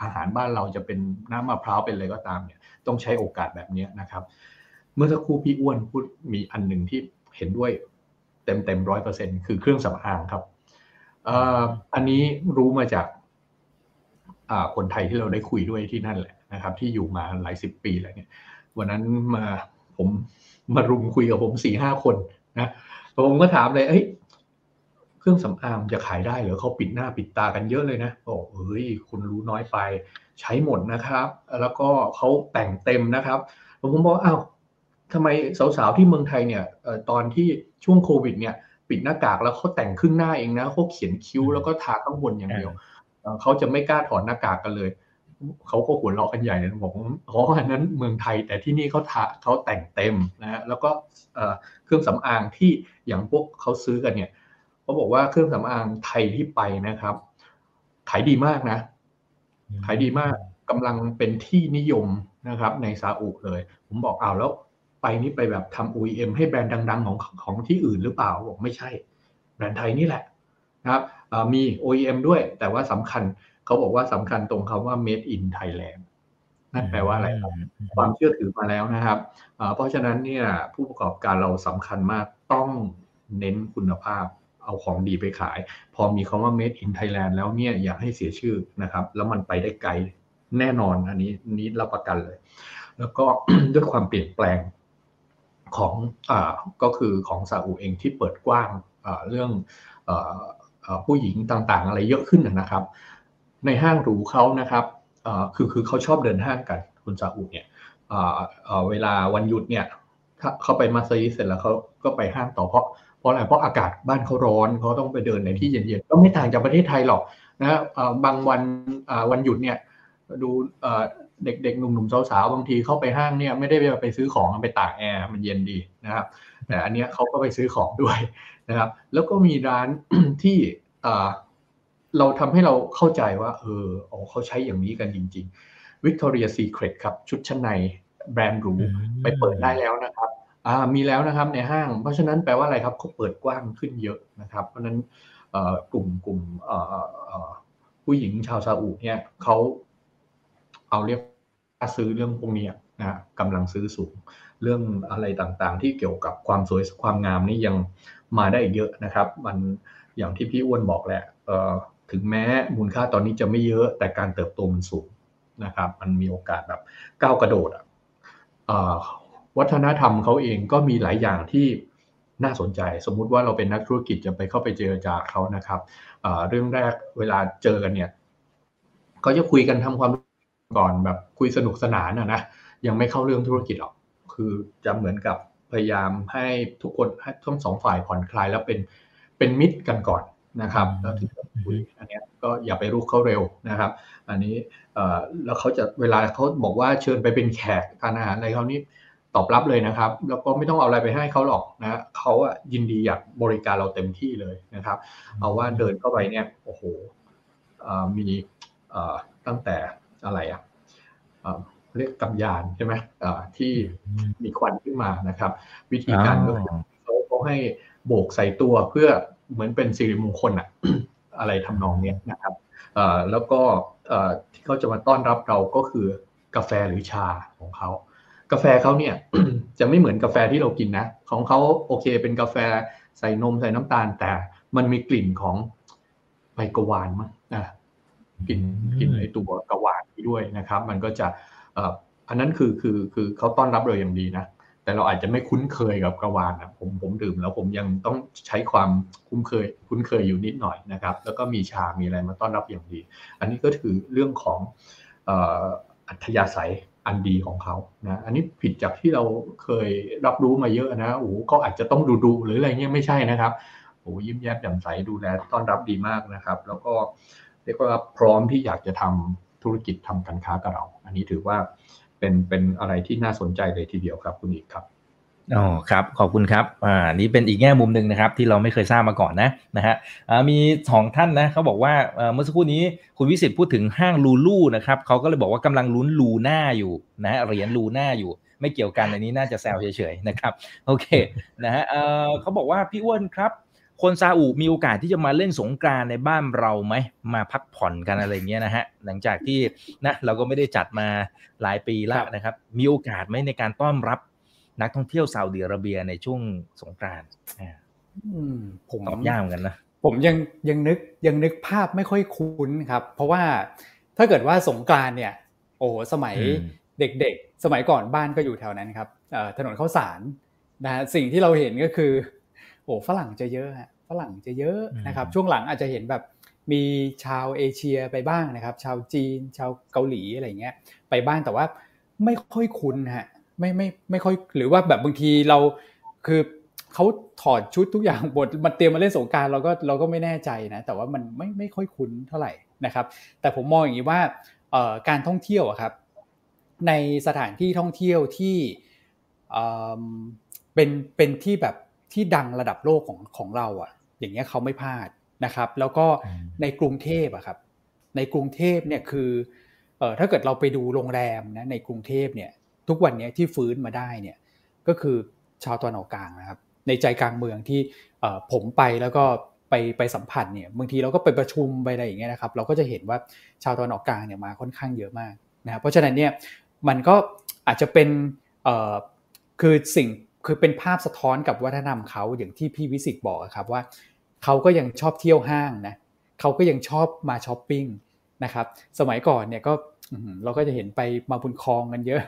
S3: อาหารบ้านเราจะเป็นน้ำมะพร้าวเป็นอะไรก็ตามเนี่ยต้องใช้โอกาสแบบนี้นะครับ เมื่อสักครู่พี่อ้วนพูดมีอันหนึ่งที่เห็นด้วยเต็มเต็มร้อยเปอร์เซ็นคือเครื่องสำอางครับอันนี้รู้มาจากคนไทยที่เราได้คุยด้วยที่นั่นแหละนะครับ ที่อยู่มาหลายสิบปีแล้วเนี่ย วันนั้นมาผมมารุมคุยกับผมสี่ห้าคนนะผมก็ถามเลยเอ้ย เครื่องสำอางจะขายได้หรือเขาปิดหน้าปิดตากันเยอะเลยนะบอกเฮ้ยคุณรู้น้อยไป ใช้หมดนะครับ แล้วก็เขาแต่งเต็มนะครับผมบอกอ้าวทำไมสาวๆที่เมืองไทยเนี่ยตอนที่ช่วงโควิดเนี่ยปิดหน้ากากแล้วเขาแต่งครึ่งหน้าเองนะเขาเขียนคิ้วแล้วก็ทาข้างบนอย่างเดียวเขาจะไม่กล้าถอดหน้ากากกันเลยเขาก็หัวเราะกันใหญ่เลยบอกเพราะอันนั้นเมืองไทย แต่ที่นี่เขาทาเขาแต่งเต็มนะฮะแล้วก็เครื่องสำอางที่อย่างพวกเขาซื้อกันเนี่ย เขาบอกว่าเครื่องสำอางไทยที่ไปนะครับ ขายดีมากนะ ขายดีมากกำลังเป็นที่นิยมนะครับ ในซาอุเลย ผมบอกอ้าวแล้วไปนี่ไปแบบทำ OEM ให้แบรนด์ดัง ๆ ของของที่อื่นหรือเปล่าบอกไม่ใช่ แบรนด์ไทยนี่แหละนะครับมี OEM ด้วย แต่ว่าสำคัญเขาบอกว่าสำคัญตรงคำว่า made in Thailand นั่นแปลว่าอะไรครับความเชื่อถือมาแล้วนะครับ เพราะฉะนั้นเนี่ยผู้ประกอบการเราสำคัญมากต้องเน้นคุณภาพ เอาของดีไปขาย พอมีคำว่า made in Thailand แล้วเนี่ยอย่าให้เสียชื่อนะครับ แล้วมันไปได้ไกลแน่นอนอันนี้นี้รับประกันเลย แล้วก็ด้วยความเปลี่ยนแปลงของอก็คือของซาอุเองที่เปิดกว้างเรื่องผู้หญิงต่างๆ อะไรเยอะขึ้นนะครับ ในห้างหรูเขานะครับคือคือเขาชอบเดินห้างกันคุณซาอุเนี่ยเวลาวันหยุดเนี่ย เขาไปมาซยิเสร็จแล้วเขาก็ไปห้างต่อเพราะเพราะอะไรเพราะอากาศบ้านเขาร้อนเขาต้องไปเดินในที่เย็นๆก็ไม่ต่างจากประเทศไทยหรอกนะบางวันวันหยุดเนี่ยดูเด็กๆหนุ่มๆสาวๆบางทีเข้าไปห้างเนี่ยไม่ได้ไปซื้อของไปตากแอร์มันเย็นดีนะครับแต่อันเนี้ยเขาก็ไปซื้อของด้วยนะครับ แล้วก็มีร้านที่เราทำให้เราเข้าใจว่าเอออเขาใช้อย่างนี้กันจริง ๆ Victoria Secret ครับ ชุดชั้นใน แบรนด์หรูไปเปิดได้แล้วนะครับอ่ามีแล้วนะครับในห้าง เพราะฉะนั้นแปลว่าอะไรครับเขาเปิดกว้างขึ้นเยอะนะครับ เพราะฉะนั้นกลุ่มกลุ่มผู้หญิงชาวซาอุเนี่ยเขาเอาเรียกซื้อเรื่องพวกนี้นะกำลังซื้อสูง เรื่องอะไรต่างๆ ที่เกี่ยวกับความสวยความงามนี่ยังมาได้เยอะนะครับ มันอย่างที่พี่อ้วนบอกแหละถึงแม้มูลค่าตอนนี้จะไม่เยอะแต่การเติบโตมันสูงนะครับ มันมีโอกาสแบบก้าวกระโดดอะ วัฒนธรรมเขาเองก็มีหลายอย่างที่น่าสนใจ สมมุติว่าเราเป็นนักธุรกิจจะไปเข้าไปเจรจาเขานะครับเรื่องแรกเวลาเจอกันเนี่ยเขาจะคุยกันทำความก่อนแบบคุยสนุกสนานอะนะยังไม่เข้าเรื่องธุรกิจหรอก คือจะเหมือนกับพยายามให้ทุกคนให้ทั้งสองฝ่ายผ่อนคลายแล้วเป็นเป็นมิตรกันก่อน นะครับแล้วถึงจะคุยอันนี้ก็อย่าไปรุกเขาเร็วนะครับ อันนี้แล้วเขาจะเวลาเขาบอกว่าเชิญไปเป็นแขกทานอาหารอะไรเขานี่ตอบรับเลยนะครับ แล้วก็ไม่ต้องเอาอะไรไปให้เขาหรอกนะเขาอะยินดีอยากบริการเราเต็มที่เลยนะครับ เอาว่าเดินเข้าไปเนี่ยโอ้โหมีตั้งแต่อะไรอะเรียกกำยานใช่ไหมที่มีควันขึ้นมานะครับ วิธีการก็คือเขาให้โบกใส่ตัวเพื่อ เหมือนเป็นสิริมงคลอะอะไรทำนองนี้นะครับแล้วก็ที่เขาจะมาต้อนรับเราก็คือกาแฟหรือชาของเขากาแฟเขาเนี่ยจะไม่เหมือนกาแฟที่เรากินนะ ของเขาโอเคเป็นกาแฟใส่นมใส่น้ำตาล แต่มันมีกลิ่นของใบกวานมั้งนะกลิ่นกลิ่นในตัวกวานด้วยนะครับ มันก็จะอันนั้นคือคือคือเขาต้อนรับเราอย่างดีนะ แต่เราอาจจะไม่คุ้นเคยกับกระวานนะผมผมดื่มแล้วผมยังต้องใช้ความคุ้นเคย คุ้นเคยอยู่นิดหน่อยนะครับ แล้วก็มีชา มีอะไรมาต้อนรับอย่างดี อันนี้ก็คือเรื่องของอัธยาศัยอันดีของเขานะอันนี้ผิดจากที่เราเคยรับรู้มาเยอะนะโอ้ก็อาจจะต้องดูดูหรืออะไรเงี้ยไม่ใช่นะครับโอ้ยิ้มแย้มแจ่มใสดูแลต้อนรับดีมากนะครับ แล้วก็เรียกว่าพร้อมที่อยากจะทำธุรกิจทำการค้ากับเรา อันนี้ถือว่า เป็นเป็นอะไรที่น่าสนใจเลยทีเดียวครับคุณอีกครับ
S2: อ๋อครับขอบคุณครับอ่านี่เป็นอีกแง่มุมหนึ่งนะครับที่เราไม่เคยทราบมาก่อนนะนะฮะอ่ามีสองท่านนะเขาบอกว่าเมื่อสักครู่นี้คุณวิสิตพูดถึงห้างลูลูนะครับเขาก็เลยบอกว่ากำลังลุ้นลูน่าอยู่นะเหรียญลูน่าอยู่ไม่เกี่ยวกันอันนี้น่าจะแซวเฉยๆนะครับโอเคนะฮะเออเขาบอกว่าพี่อ้วนครับ คนซาอุมีโอกาสที่จะมาเล่นสงกรานในบ้านเราไหมมาพักผ่อนกันอะไรเงี้ยนะฮะหลังจากที่นะเราก็ไม่ได้จัดมาหลายปีแล้วนะครับ มีโอกาสไหมในการต้อนรับนักท่องเที่ยวซาอุดิอาระเบียในช่วงสงกรานต์ผมตอบยากเหมือนกันนะ
S4: ผมยังยังนึกยังนึกภาพไม่ค่อยคุ้นครับ เพราะว่าถ้าเกิดว่าสงกรานเนี่ย โอ้สมัยเด็กๆ สมัยก่อนบ้านก็อยู่แถวนั้นครับถนนข้าวสารนะสิ่งที่เราเห็นก็คือ โอ้ฝรั่งจะเยอะฮะ ฝรั่งจะเยอะนะครับ ช่วงหลังอาจจะเห็นแบบมีชาวเอเชียไปบ้างนะครับ ชาวจีน ชาวเกาหลีอะไรเงี้ยไปบ้างแต่ว่าไม่ค่อยคุ้นฮะไม่ไม่ไม่ค่อยหรือว่าแบบบางทีเราคือเขาถอดชุดทุกอย่างบทมาเตรียมมาเล่นสงการเราก็เราก็ไม่แน่ใจนะแต่ว่ามันไม่ไม่ค่อยคุ้นเท่าไหร่นะครับ แต่ผมมองอย่างนี้ว่าการท่องเที่ยวครับ ในสถานที่ท่องเที่ยวที่เป็นเป็นที่แบบที่ดังระดับโลกของของเราอะ อย่างเงี้ยเขาไม่พลาดนะครับ แล้วก็ในกรุงเทพอะครับ ในกรุงเทพเนี่ยคือเออถ้าเกิดเราไปดูโรงแรมนะในกรุงเทพเนี่ย ทุกวันนี้ที่ฟื้นมาได้เนี่ยก็คือชาวตะวันออกกลางนะครับ ในใจกลางเมืองที่ผมไปแล้วก็ไปไปสัมผัสเนี่ยบางทีเราก็ไปประชุมไปอะไรอย่างเงี้ยนะครับ เราก็จะเห็นว่าชาวตะวันออกกลางเนี่ยมาค่อนข้างเยอะมากนะครับเพราะฉะนั้นเนี่ยมันก็อาจจะเป็นคือสิ่งคือเป็นภาพสะท้อนกับวัฒนธรรมเขาอย่างที่พี่วิสิกบอกครับว่า เขาก็ยังชอบเที่ยวห้างนะเขาก็ยังชอบมาช้อปปิ้งนะครับ สมัยก่อนเนี่ยก็เราก็จะเห็นไปมาบุญคลองกันเยอะ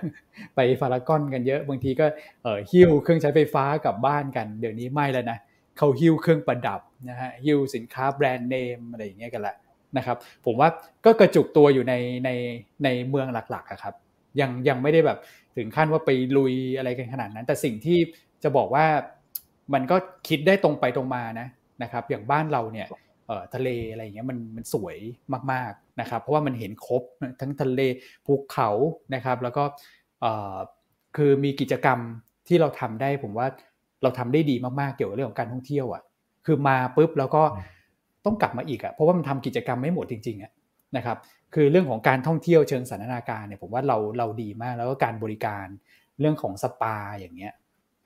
S4: ไปฟารากอนกันเยอะ บางทีก็เออหิ้วเครื่องใช้ไฟฟ้ากลับบ้านกัน เดี๋ยวนี้ไม่แล้วนะเขาหิ้วเครื่องประดับนะฮะหิ้วสินค้าแบรนด์เนมอะไรอย่างเงี้ยกันละนะครับ ผมว่าก็กระจุกตัวอยู่ในในในเมืองหลักๆครับ ยังยังไม่ได้แบบถึงขั้นว่าไปลุยอะไรกันขนาดนั้น แต่สิ่งที่จะบอกว่ามันก็คิดได้ตรงไปตรงมานะ นะครับ อย่างบ้านเราเนี่ยทะเลอะไรอย่างเงี้ยมันมันสวยมากนะครับ เพราะว่ามันเห็นครบทั้งทะเลภูเขานะครับ แล้วก็คือมีกิจกรรมที่เราทำได้ ผมว่าเราทำได้ดีมากๆเกี่ยวกับเรื่องของการท่องเที่ยวอะ คือมาปุ๊บแล้วก็ต้องกลับมาอีกอะเพราะว่ามันทำกิจกรรมไม่หมดจริงๆอะนะครับ คือเรื่องของการท่องเที่ยวเชิงสันทนาการเนี่ยผมว่าเราเราดีมากแล้วก็การบริการเรื่องของสปาอย่างเงี้ย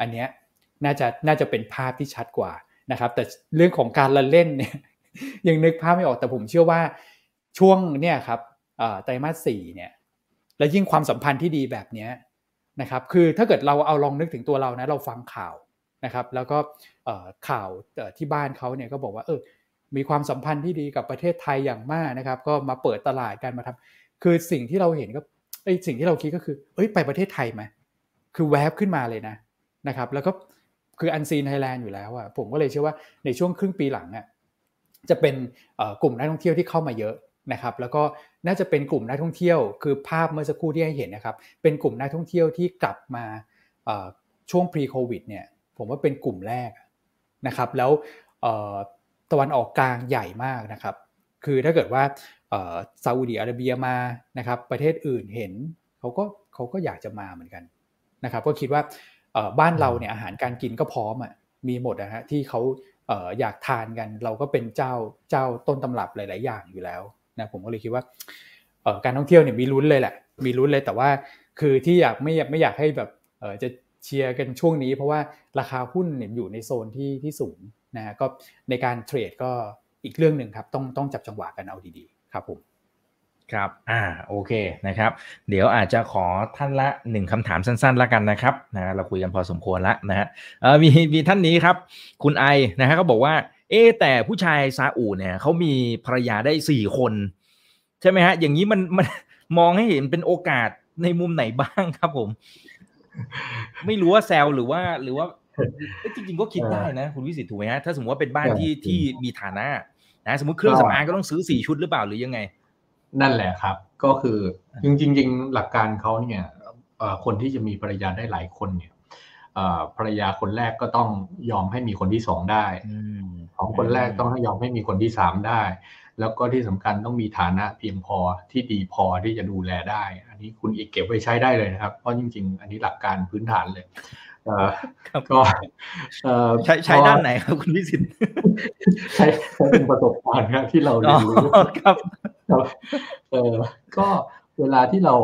S4: อันเนี้ยน่าจะน่าจะเป็นภาพที่ชัดกว่า นะครับแต่เรื่องของการละเล่นเนี่ยยังนึกภาพไม่ออกแต่ผมเชื่อว่าช่วงเนี่ยครับไตรมาสสี่เนี่ยและยิ่งความสัมพันธ์ที่ดีแบบนี้นะครับคือถ้าเกิดเราเอาลองนึกถึงตัวเรานะเราฟังข่าวนะครับ แล้วก็ข่าวที่บ้านเขาเนี่ยก็บอกว่าเออมีความสัมพันธ์ที่ดีกับประเทศไทยอย่างมากนะครับ ก็มาเปิดตลาดกันมาทำคือสิ่งที่เราเห็นก็ไอสิ่งที่เราคิดก็คือเอ้ยไปประเทศไทยไหมคือแวบขึ้นมาเลยนะนะครับ แล้วก็ คืออันซีนไทยแลนด์อยู่แล้วอะผมก็เลยเชื่อว่าในช่วงครึ่งปีหลังอะจะเป็นกลุ่มนักท่องเที่ยวที่เข้ามาเยอะนะครับแล้วก็น่าจะเป็นกลุ่มนักท่องเที่ยวคือภาพเมื่อสักครู่ที่ให้เห็นนะครับเป็นกลุ่มนักท่องเที่ยวที่กลับมาช่วง pre covid เนี่ยผมว่าเป็นกลุ่มแรกนะครับแล้วตะวันออกกลางใหญ่มากนะครับ คือถ้าเกิดว่าซาอุดีอาระเบียมานะครับประเทศอื่นเห็นเขาก็เขาก็อยากจะมาเหมือนกันนะครับก็คิดว่า บ้านเราเนี่ยอาหารการกินก็พร้อมอะมีหมดนะฮะที่เขาอยากทานกัน เราก็เป็นเจ้าเจ้าต้นตำรับหลาย ๆ อย่างอยู่แล้วนะผมก็เลยคิดว่าการท่องเที่ยวเนี่ยมีลุ้นเลยแหละ มีลุ้นเลยแต่ว่าคือที่อยากไม่ไม่อยากให้แบบจะเชียร์กันช่วงนี้ เพราะว่าราคาหุ้นเนี่ยอยู่ในโซนที่ที่สูงนะก็ในการเทรดก็อีกเรื่องหนึ่งครับต้องต้องจับจังหวะกันเอาดี ๆ ครับผม
S2: ครับ อ่า โอเค นะครับ เดี๋ยวอาจจะขอท่านละหนึ่งคำถามสั้นๆแล้วกันนะครับ นะ เราคุยกันพอสมควรแล้วนะฮะ เออมี มีท่านนี้ครับ คุณไอ นะฮะก็บอกว่า เอ๊แต่ผู้ชายซาอุเนี่ยเขามีภรรยาได้สี่คน ใช่ไหมฮะ อย่างนี้มัน มันมองให้เห็นเป็นโอกาสในมุมไหนบ้างครับผม ไม่รู้ว่าแซลหรือว่า หรือว่า จริงๆ ก็คิดได้นะ คุณวิสิตถูกไหมฮะ ถ้าสมมติว่าเป็นบ้านที่ ที่มีฐานะ นะ สมมติเครื่องสำอางก็ต้องซื้อสี่ชุดหรือเปล่า หรือยังไง
S3: นั่นแหละครับ ก็คือจริงจริงหลักการเขาเนี่ยคนที่จะมีภรรยาได้หลายคนเนี่ยภรรยาคนแรกก็ต้องยอมให้มีคนที่สองได้ของคนแรกต้องให้ยอมให้มีคนที่สามได้ แล้วก็ที่สำคัญต้องมีฐานะเพียงพอที่ดีพอที่จะดูแลได้ อันนี้คุณอีกเก็บไว้ใช้ได้เลยนะครับ เพราะจริง ๆ อันนี้หลักการพื้นฐานเลยก็
S2: ใช้ใช้ด้านไหนครับคุณพิสิทธิ์
S3: ใช้ใช้เป็นประสบการณ์ที่เราเรียนรู้ครับ เออก็เวลาที่เรา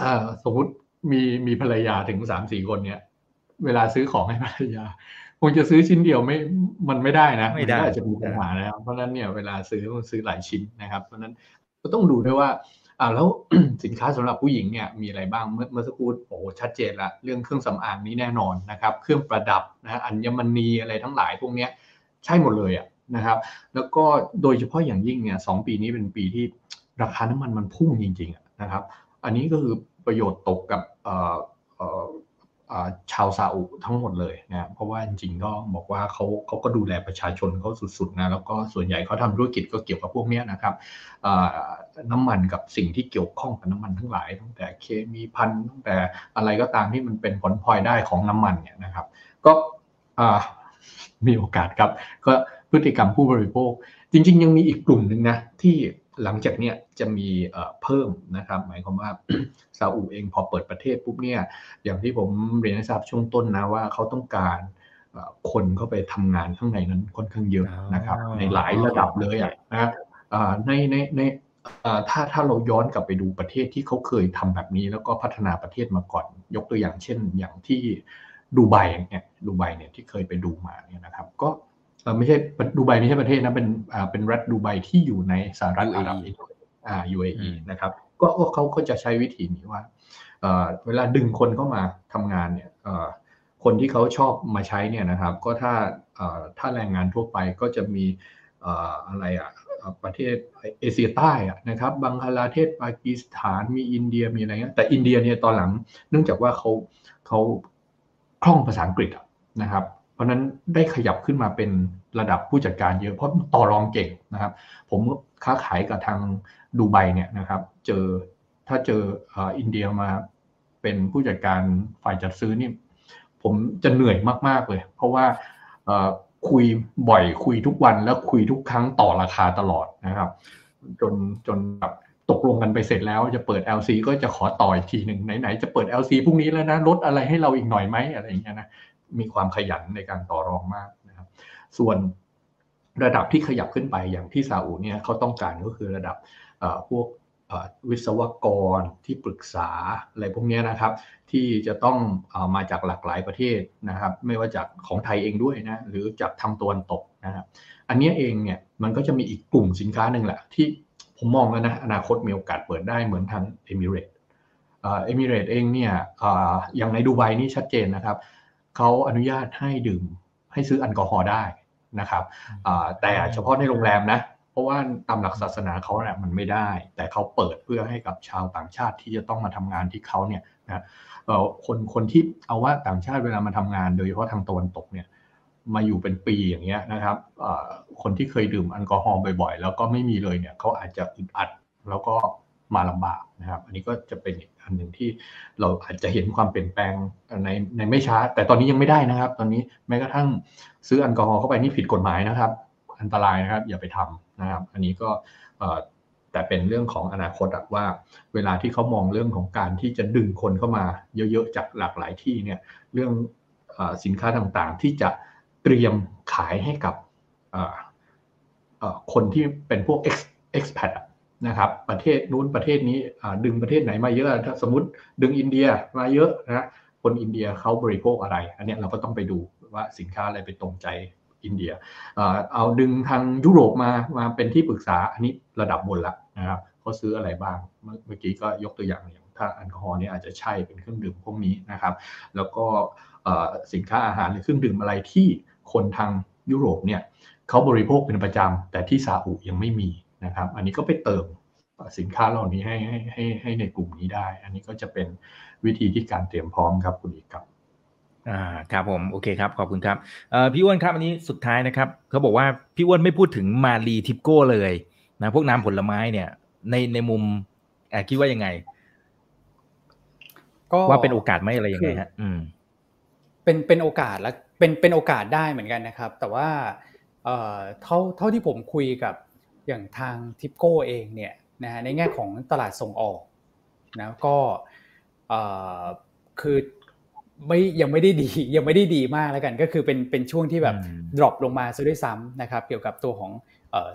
S3: อ่าสมมติมีมีภรรยาถึงสามสี่คนเนี่ย เวลาซื้อของให้ภรรยาคงจะซื้อชิ้นเดียวไม่ มันไม่ได้นะ
S2: ไม่ได้
S3: จะมีปัญหาแล้วเพราะนั้นเนี่ยเวลาซื้อต้องซื้อหลายชิ้นนะครับ เพราะนั้นก็ต้องดูด้วยว่าอ่าแล้วสินค้าสำหรับผู้หญิงเนี่ยมีอะไรบ้างเมื่อเมื่อสักครู่โอ้ชัดเจนละเรื่องเครื่องสำอางนี้แน่นอนนะครับ เครื่องประดับนะอัญมณีอะไรทั้งหลายพวกเนี้ยใช่หมดเลยอะ นะครับ แล้วก็โดยเฉพาะอย่างยิ่งเนี่ยสองปีนี้เป็นปีที่ราคาน้ำมันมันพุ่งจริงๆนะครับ อันนี้ก็คือประโยชน์ตกกับชาวซาอุทั้งหมดเลยนะเพราะว่าจริงๆก็บอกว่าเขาเขาก็ดูแลประชาชนเขาสุดๆนะแล้วก็ส่วนใหญ่เขาทำธุรกิจก็เกี่ยวกับพวกนี้นะครับน้ำมันกับสิ่งที่เกี่ยวข้องกับน้ำมันทั้งหลายตั้งแต่เคมีพันตั้งแต่อะไรก็ตามที่มันเป็นผลพลอยได้ของน้ำมันเนี่ยนะครับ ก็มีโอกาสครับก็ พฤติกรรมผู้บริโภค จริง ๆ ยังมีอีกกลุ่มหนึ่งนะที่หลังจากเนี้ยจะมีเพิ่มนะครับ หมายความว่าซาอุเองพอเปิดประเทศปุ๊บเนี่ยอย่างที่ผมเรียนให้ทราบช่วงต้นนะว่าเขาต้องการคนเข้าไปทำงานข้างในนั้นค่อนข้างเยอะนะครับ ในหลายระดับเลยอะนะในในในถ้าถ้าเราย้อนกลับไปดูประเทศที่เขาเคยทำแบบนี้ แล้วก็พัฒนาประเทศมาก่อน ยกตัวอย่างเช่น อย่างที่ดูไบเนี่ยดูไบเนี่ยที่เคยไปดูมาเนี่ยนะครับ ก็ ไม่ใช่ดูไบไม่ใช่ประเทศนะเป็นเป็นรัฐดูไบที่อยู่ในสหรัฐอาหรับอ่า UAE นะครับก็เขาก็จะใช้วิธีนี้ว่าเวลาดึงคนเข้ามาทำงานเนี่ยคนที่เขาชอบมาใช้เนี่ยนะครับ ก็ถ้าถ้าแรงงานทั่วไปก็จะมีอะไรอะประเทศเอเชียใต้นะครับบังคลาเทศปากีสถานมีอินเดียมีอะไรเงี้ยแต่อินเดียเนี่ยตอนหลัง เนื่องจากว่าเขาเขาคล่องภาษาอังกฤษนะครับ เพราะนั้นได้ขยับขึ้นมาเป็นระดับผู้จัดการเยอะเพราะต่อรองเก่งนะครับ ผมค้าขายกับทางดูไบเนี่ยนะครับ เจอถ้าเจออินเดียมาเป็นผู้จัดการฝ่ายจัดซื้อนี่ ผมจะเหนื่อยมาก ๆเลย เพราะว่าคุยบ่อยคุยทุกวันแล้วคุยทุกครั้งต่อราคาตลอดนะครับ จนจนแบบตกลงกันไปเสร็จแล้วจะเปิด LC ก็จะขอต่ออีกทีหนึ่งไหนๆจะเปิด LC พรุ่งนี้แล้วนะลดอะไรให้เราอีกหน่อยไหมอะไรอย่างเงี้ยนะ มีความขยันในการต่อรองมากนะครับ ส่วนระดับที่ขยับขึ้นไปอย่างที่ซาอุเนี่ยเขาต้องการก็คือระดับพวกวิศวกรที่ปรึกษาอะไรพวกนี้นะครับ ที่จะต้องอมาจากหลากหลายประเทศนะครับ ไม่ว่าจากของไทยเองด้วยนะหรือจากทางตะวันตกนะครับอันนี้เองเนี่ยมันก็จะมีอีกกลุ่มสินค้าหนึ่งแหละที่ผมมองแล้วนะอนาคตมีโอกาสเปิดได้เหมือนทางเอมิเรตเอมิเรตเองเนี่ยอย่างในดูไบนี่ชัดเจนนะครับ เขาอนุญาตให้ดื่มให้ซื้อแอลกอฮอล์ได้นะครับแต่เฉพาะในโรงแรมนะ เพราะว่าตามหลักศาสนาเขาเนี่ยมันไม่ได้ แต่เขาเปิดเพื่อให้กับชาวต่างชาติที่จะต้องมาทำงานที่เขาเนี่ยนะคนคนที่เอาว่าต่างชาติเวลามาทำงานโดยเฉพาะทางตะวันตกเนี่ยมาอยู่เป็นปีอย่างเงี้ยนะครับคนที่เคยดื่มแอลกอฮอล์บ่อยๆ แล้วก็ไม่มีเลยเนี่ยเขาอาจจะอึดอัดแล้วก็ มาลำบากนะครับ อันนี้ก็จะเป็นอีกอันหนึ่งที่เราอาจจะเห็นความเปลี่ยนแปลงในในไม่ช้า แต่ตอนนี้ยังไม่ได้นะครับ ตอนนี้แม้กระทั่งซื้อแอลกอฮอล์เข้าไปนี่ผิดกฎหมายนะครับ อันตรายนะครับ อย่าไปทำนะครับ อันนี้ก็แต่เป็นเรื่องของอนาคตว่า เวลาที่เขามองเรื่องของการที่จะดึงคนเข้ามาเยอะๆจากหลากหลายที่เนี่ยเรื่องสินค้าต่างๆ ที่จะเตรียมขายให้กับคนที่เป็นพวก expat นะครับ ประเทศนู้นประเทศนี้ดึงประเทศไหนมาเยอะถ้าสมมติดึงอินเดียมาเยอะนะคนอินเดียเขาบริโภคอะไร อันนี้เราก็ต้องไปดูว่าสินค้าอะไรไปตรงใจอินเดียเอาดึงทางยุโรปมามาเป็นที่ปรึกษาอันนี้ระดับบนละนะครับเขาซื้ออะไรบ้างเมื่อกี้ก็ยกตัวอย่างอย่างถ้าแอลกอฮอล์นี่อาจจะใช่เป็นเครื่องดื่มพวกนี้นะครับ แล้วก็สินค้าอาหารหรือเครื่องดื่มอะไรที่คนทางยุโรปเนี่ยเขาบริโภคเป็นประจำแต่ที่ซาอุยังไม่มี นะครับ อันนี้ก็ไปเติมสินค้าเหล่านี้ให้ให้ให้ให้ในกลุ่มนี้ได้ อันนี้ก็จะเป็นวิธีที่การเตรียมพร้อมครับคุณอีกครับ
S2: อ่าครับผมโอเคครับขอบคุณครับเอ่อพี่อ้วนครับอันนี้สุดท้ายนะครับเขาบอกว่าพี่อ้วนไม่พูดถึงมารีทิปโก้เลยนะพวกน้ำผลไม้เนี่ย ในในมุมคิดว่ายังไง ก็ว่าเป็นโอกาสไหมอะไรยังไงฮะอืม
S4: เป็นเป็นโอกาสแล้วเป็นเป็นโอกาสได้เหมือนกันนะครับ แต่ว่า เอ่อเท่าเท่าที่ผมคุยกับ อย่างทางทิปโก้เองเนี่ยนะฮะในแง่ของตลาดส่งออกนะก็คือไม่ยังไม่ได้ดียังไม่ได้ดีมากแล้วกัน ก็คือเป็นเป็นช่วงที่แบบ drop ลงมาซะด้วยซ้ำนะครับ เกี่ยวกับตัวของ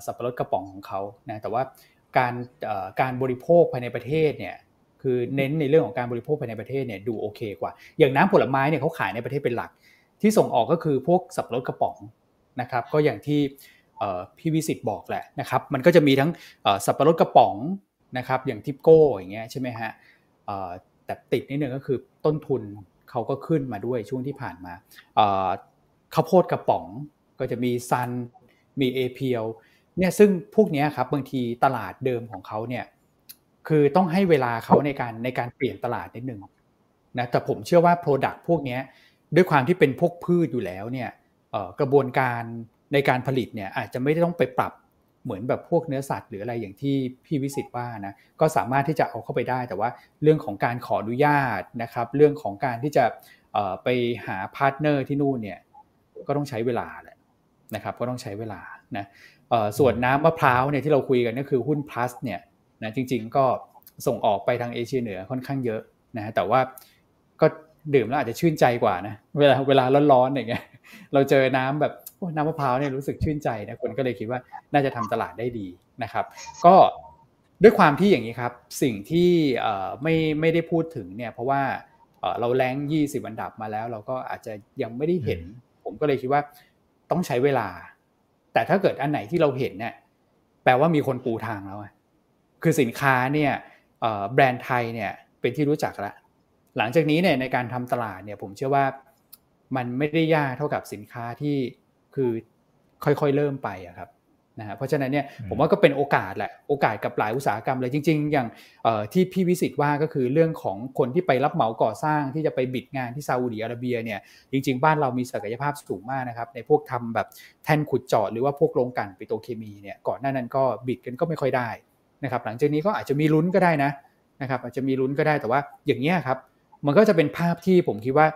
S4: สับปะรดกระป๋องของเขานะแต่ว่าการการบริโภคภายในประเทศเนี่ยคือเน้นในเรื่องของการบริโภคภายในประเทศเนี่ยดูโอเคกว่า อย่างน้ำผลไม้เนี่ยเขาขายในประเทศเป็นหลัก ที่ส่งออกก็คือพวกสับปะรดกระป๋องนะครับ ก็อย่างที่ พี่วิสิตบอกแหละนะครับมันก็จะมีทั้งสับปะรดกระป๋องนะครับอย่างทิปโก้อย่างเงี้ยใช่ไหมฮะแต่ติดนิดนึงก็คือต้นทุนเขาก็ขึ้นมาด้วยช่วงที่ผ่านมาข้าวโพดกระป๋องก็จะมีซันมีเอเพียวเนี่ยซึ่งพวกนี้ครับบางทีตลาดเดิมของเขาเนี่ยคือต้องให้เวลาเขาในการในการเปลี่ยนตลาดนิดนึงนะแต่ผมเชื่อว่า Product พวกนี้ด้วยความที่เป็นพวกพืชอยู่แล้วเนี่ยกระบวนการ ในการผลิตเนี่ยอาจจะไม่ได้ต้องไปปรับเหมือนแบบพวกเนื้อสัตว์หรืออะไรอย่างที่พี่วิสิตว่านะก็สามารถที่จะเอาเข้าไปได้ แต่ว่าเรื่องของการขออนุญาตนะครับ เรื่องของการที่จะไปหา partner ที่นู่นเนี่ยก็ต้องใช้เวลาแหละนะครับ ก็ต้องใช้เวลานะส่วนน้ำมะพร้าวเนี่ยที่เราคุยกันก็คือหุ้น plus เนี่ยนะจริง ๆ ก็ส่งออกไปทางเอเชียเหนือค่อนข้างเยอะนะแต่ว่าก็ดื่มแล้วอาจจะชื่นใจกว่านะเวลาเวลาร้อนๆอย่างเงี้ยเราเจอน้ำแบบ น้ำมะพร้าวเนี่ยรู้สึกชื่นใจนะคนก็เลยคิดว่าน่าจะทำตลาดได้ดีนะครับ ก็ด้วยความที่อย่างนี้ครับ สิ่งที่ไม่ไม่ได้พูดถึงเนี่ยเพราะว่าเราแรงยี่สิบอันดับมาแล้ว เราก็อาจจะยังไม่ได้เห็น ผมก็เลยคิดว่าต้องใช้เวลา แต่ถ้าเกิดอันไหนที่เราเห็นเนี่ยแปลว่ามีคนปูทางแล้วคือสินค้าเนี่ยแบรนด์ไทยเนี่ยเป็นที่รู้จักแล้วหลังจากนี้เนี่ยในการทำตลาดเนี่ยผมเชื่อว่ามันไม่ได้ยากเท่ากับสินค้าที่ คือค่อยๆเริ่มไปอะครับนะฮะเพราะฉะนั้นเนี่ยผมว่าก็เป็นโอกาสแหละโอกาสกับหลายอุตสาหกรรมเลยจริง ๆ อย่างที่พี่วิสิตว่าก็คือเรื่องของคนที่ไปรับเหมาก่อสร้างที่จะไปบิดงานที่ซาอุดีอาระเบียเนี่ยจริง ๆ บ้านเรามีศักยภาพสูงมากนะครับในพวกทำแบบแท่นขุดเจาะหรือว่าพวกโรงกลั่นปิโตรเคมีเนี่ยก่อนหน้านั้นก็บิดกันก็ไม่ค่อยได้นะครับหลังจากนี้ก็อาจจะมีลุ้นก็ได้นะนะครับอาจจะมีลุ้นก็ได้แต่ว่าอย่างนี้ครับมันก็จะเป็นภาพที่ผมคิดว่า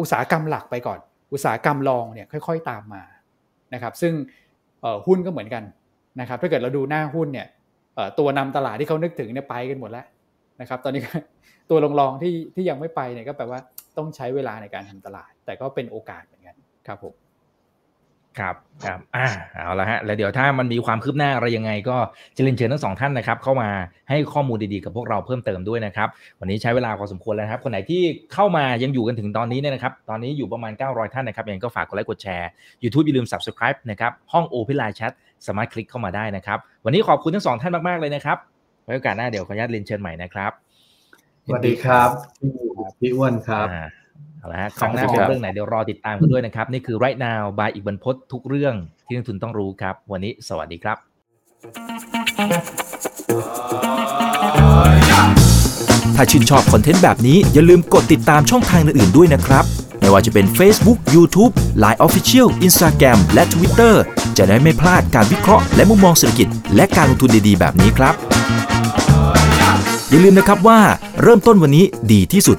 S4: อุตสาหกรรมหลักไปก่อน อุตสาหกรรมรองเนี่ยค่อยๆตามมานะครับซึ่งหุ้นก็เหมือนกันนะครับถ้าเกิดเราดูหน้าหุ้นเนี่ยตัวนำตลาดที่เขานึกถึงเนี่ยไปกันหมดแล้วนะครับตอนนี้ตัวรองๆที่ที่ยังไม่ไปเนี่ยก็แปลว่าต้องใช้เวลาในการทำตลาด แต่ก็เป็นโอกาสเหมือนกันครับผม
S2: ครับครับอ่าเอาละฮะแล้วเดี๋ยวถ้ามันมีความคืบหน้าอะไรยังไง ก็จะเรียนเชิญทั้งสองท่านนะครับ เข้ามาให้ข้อมูลดีๆกับพวกเราเพิ่มเติมด้วยนะครับ วันนี้ใช้เวลาพอสมควรแล้วครับ คนไหนที่เข้ามายังอยู่กันถึงตอนนี้เนี่ยนะครับ ตอนนี้อยู่ประมาณ 900 ท่านนะครับยังก็ฝากกดไลค์กดแชร์ YouTube อย่าลืม Subscribe นะครับห้อง Open Line Chat สามารถคลิกเข้ามาได้นะครับ วันนี้ขอบคุณทั้งสองท่านมากๆเลยนะครับไว้โอกาสหน้าเดี๋ยวขออนุญาตเรียนเชิญใหม่นะครับ
S3: สวัสดีครับพี่อ้วนครับ
S2: เอาละฮะครั้งหน้าเป็นเรื่องไหนเดี๋ยวรอติดตามกันด้วยนะครับ นี่คือ right now บายอีกบรรพททุกเรื่องที่นักทุนต้องรู้ครับ วันนี้สวัสดีครับ
S5: ถ้าชื่นชอบคอนเทนต์แบบนี้อย่าลืมกดติดตามช่องทางอื่นๆด้วยนะครับ ไม่ว่าจะเป็น Facebook, YouTube, Line Official, Instagram และ Twitter จะได้ไม่พลาดการวิเคราะห์และมุมมองเศรษฐกิจ และการลงทุนดีๆ แบบนี้ครับ อย่าลืมนะครับว่าเริ่มต้นวันนี้ดีที่สุด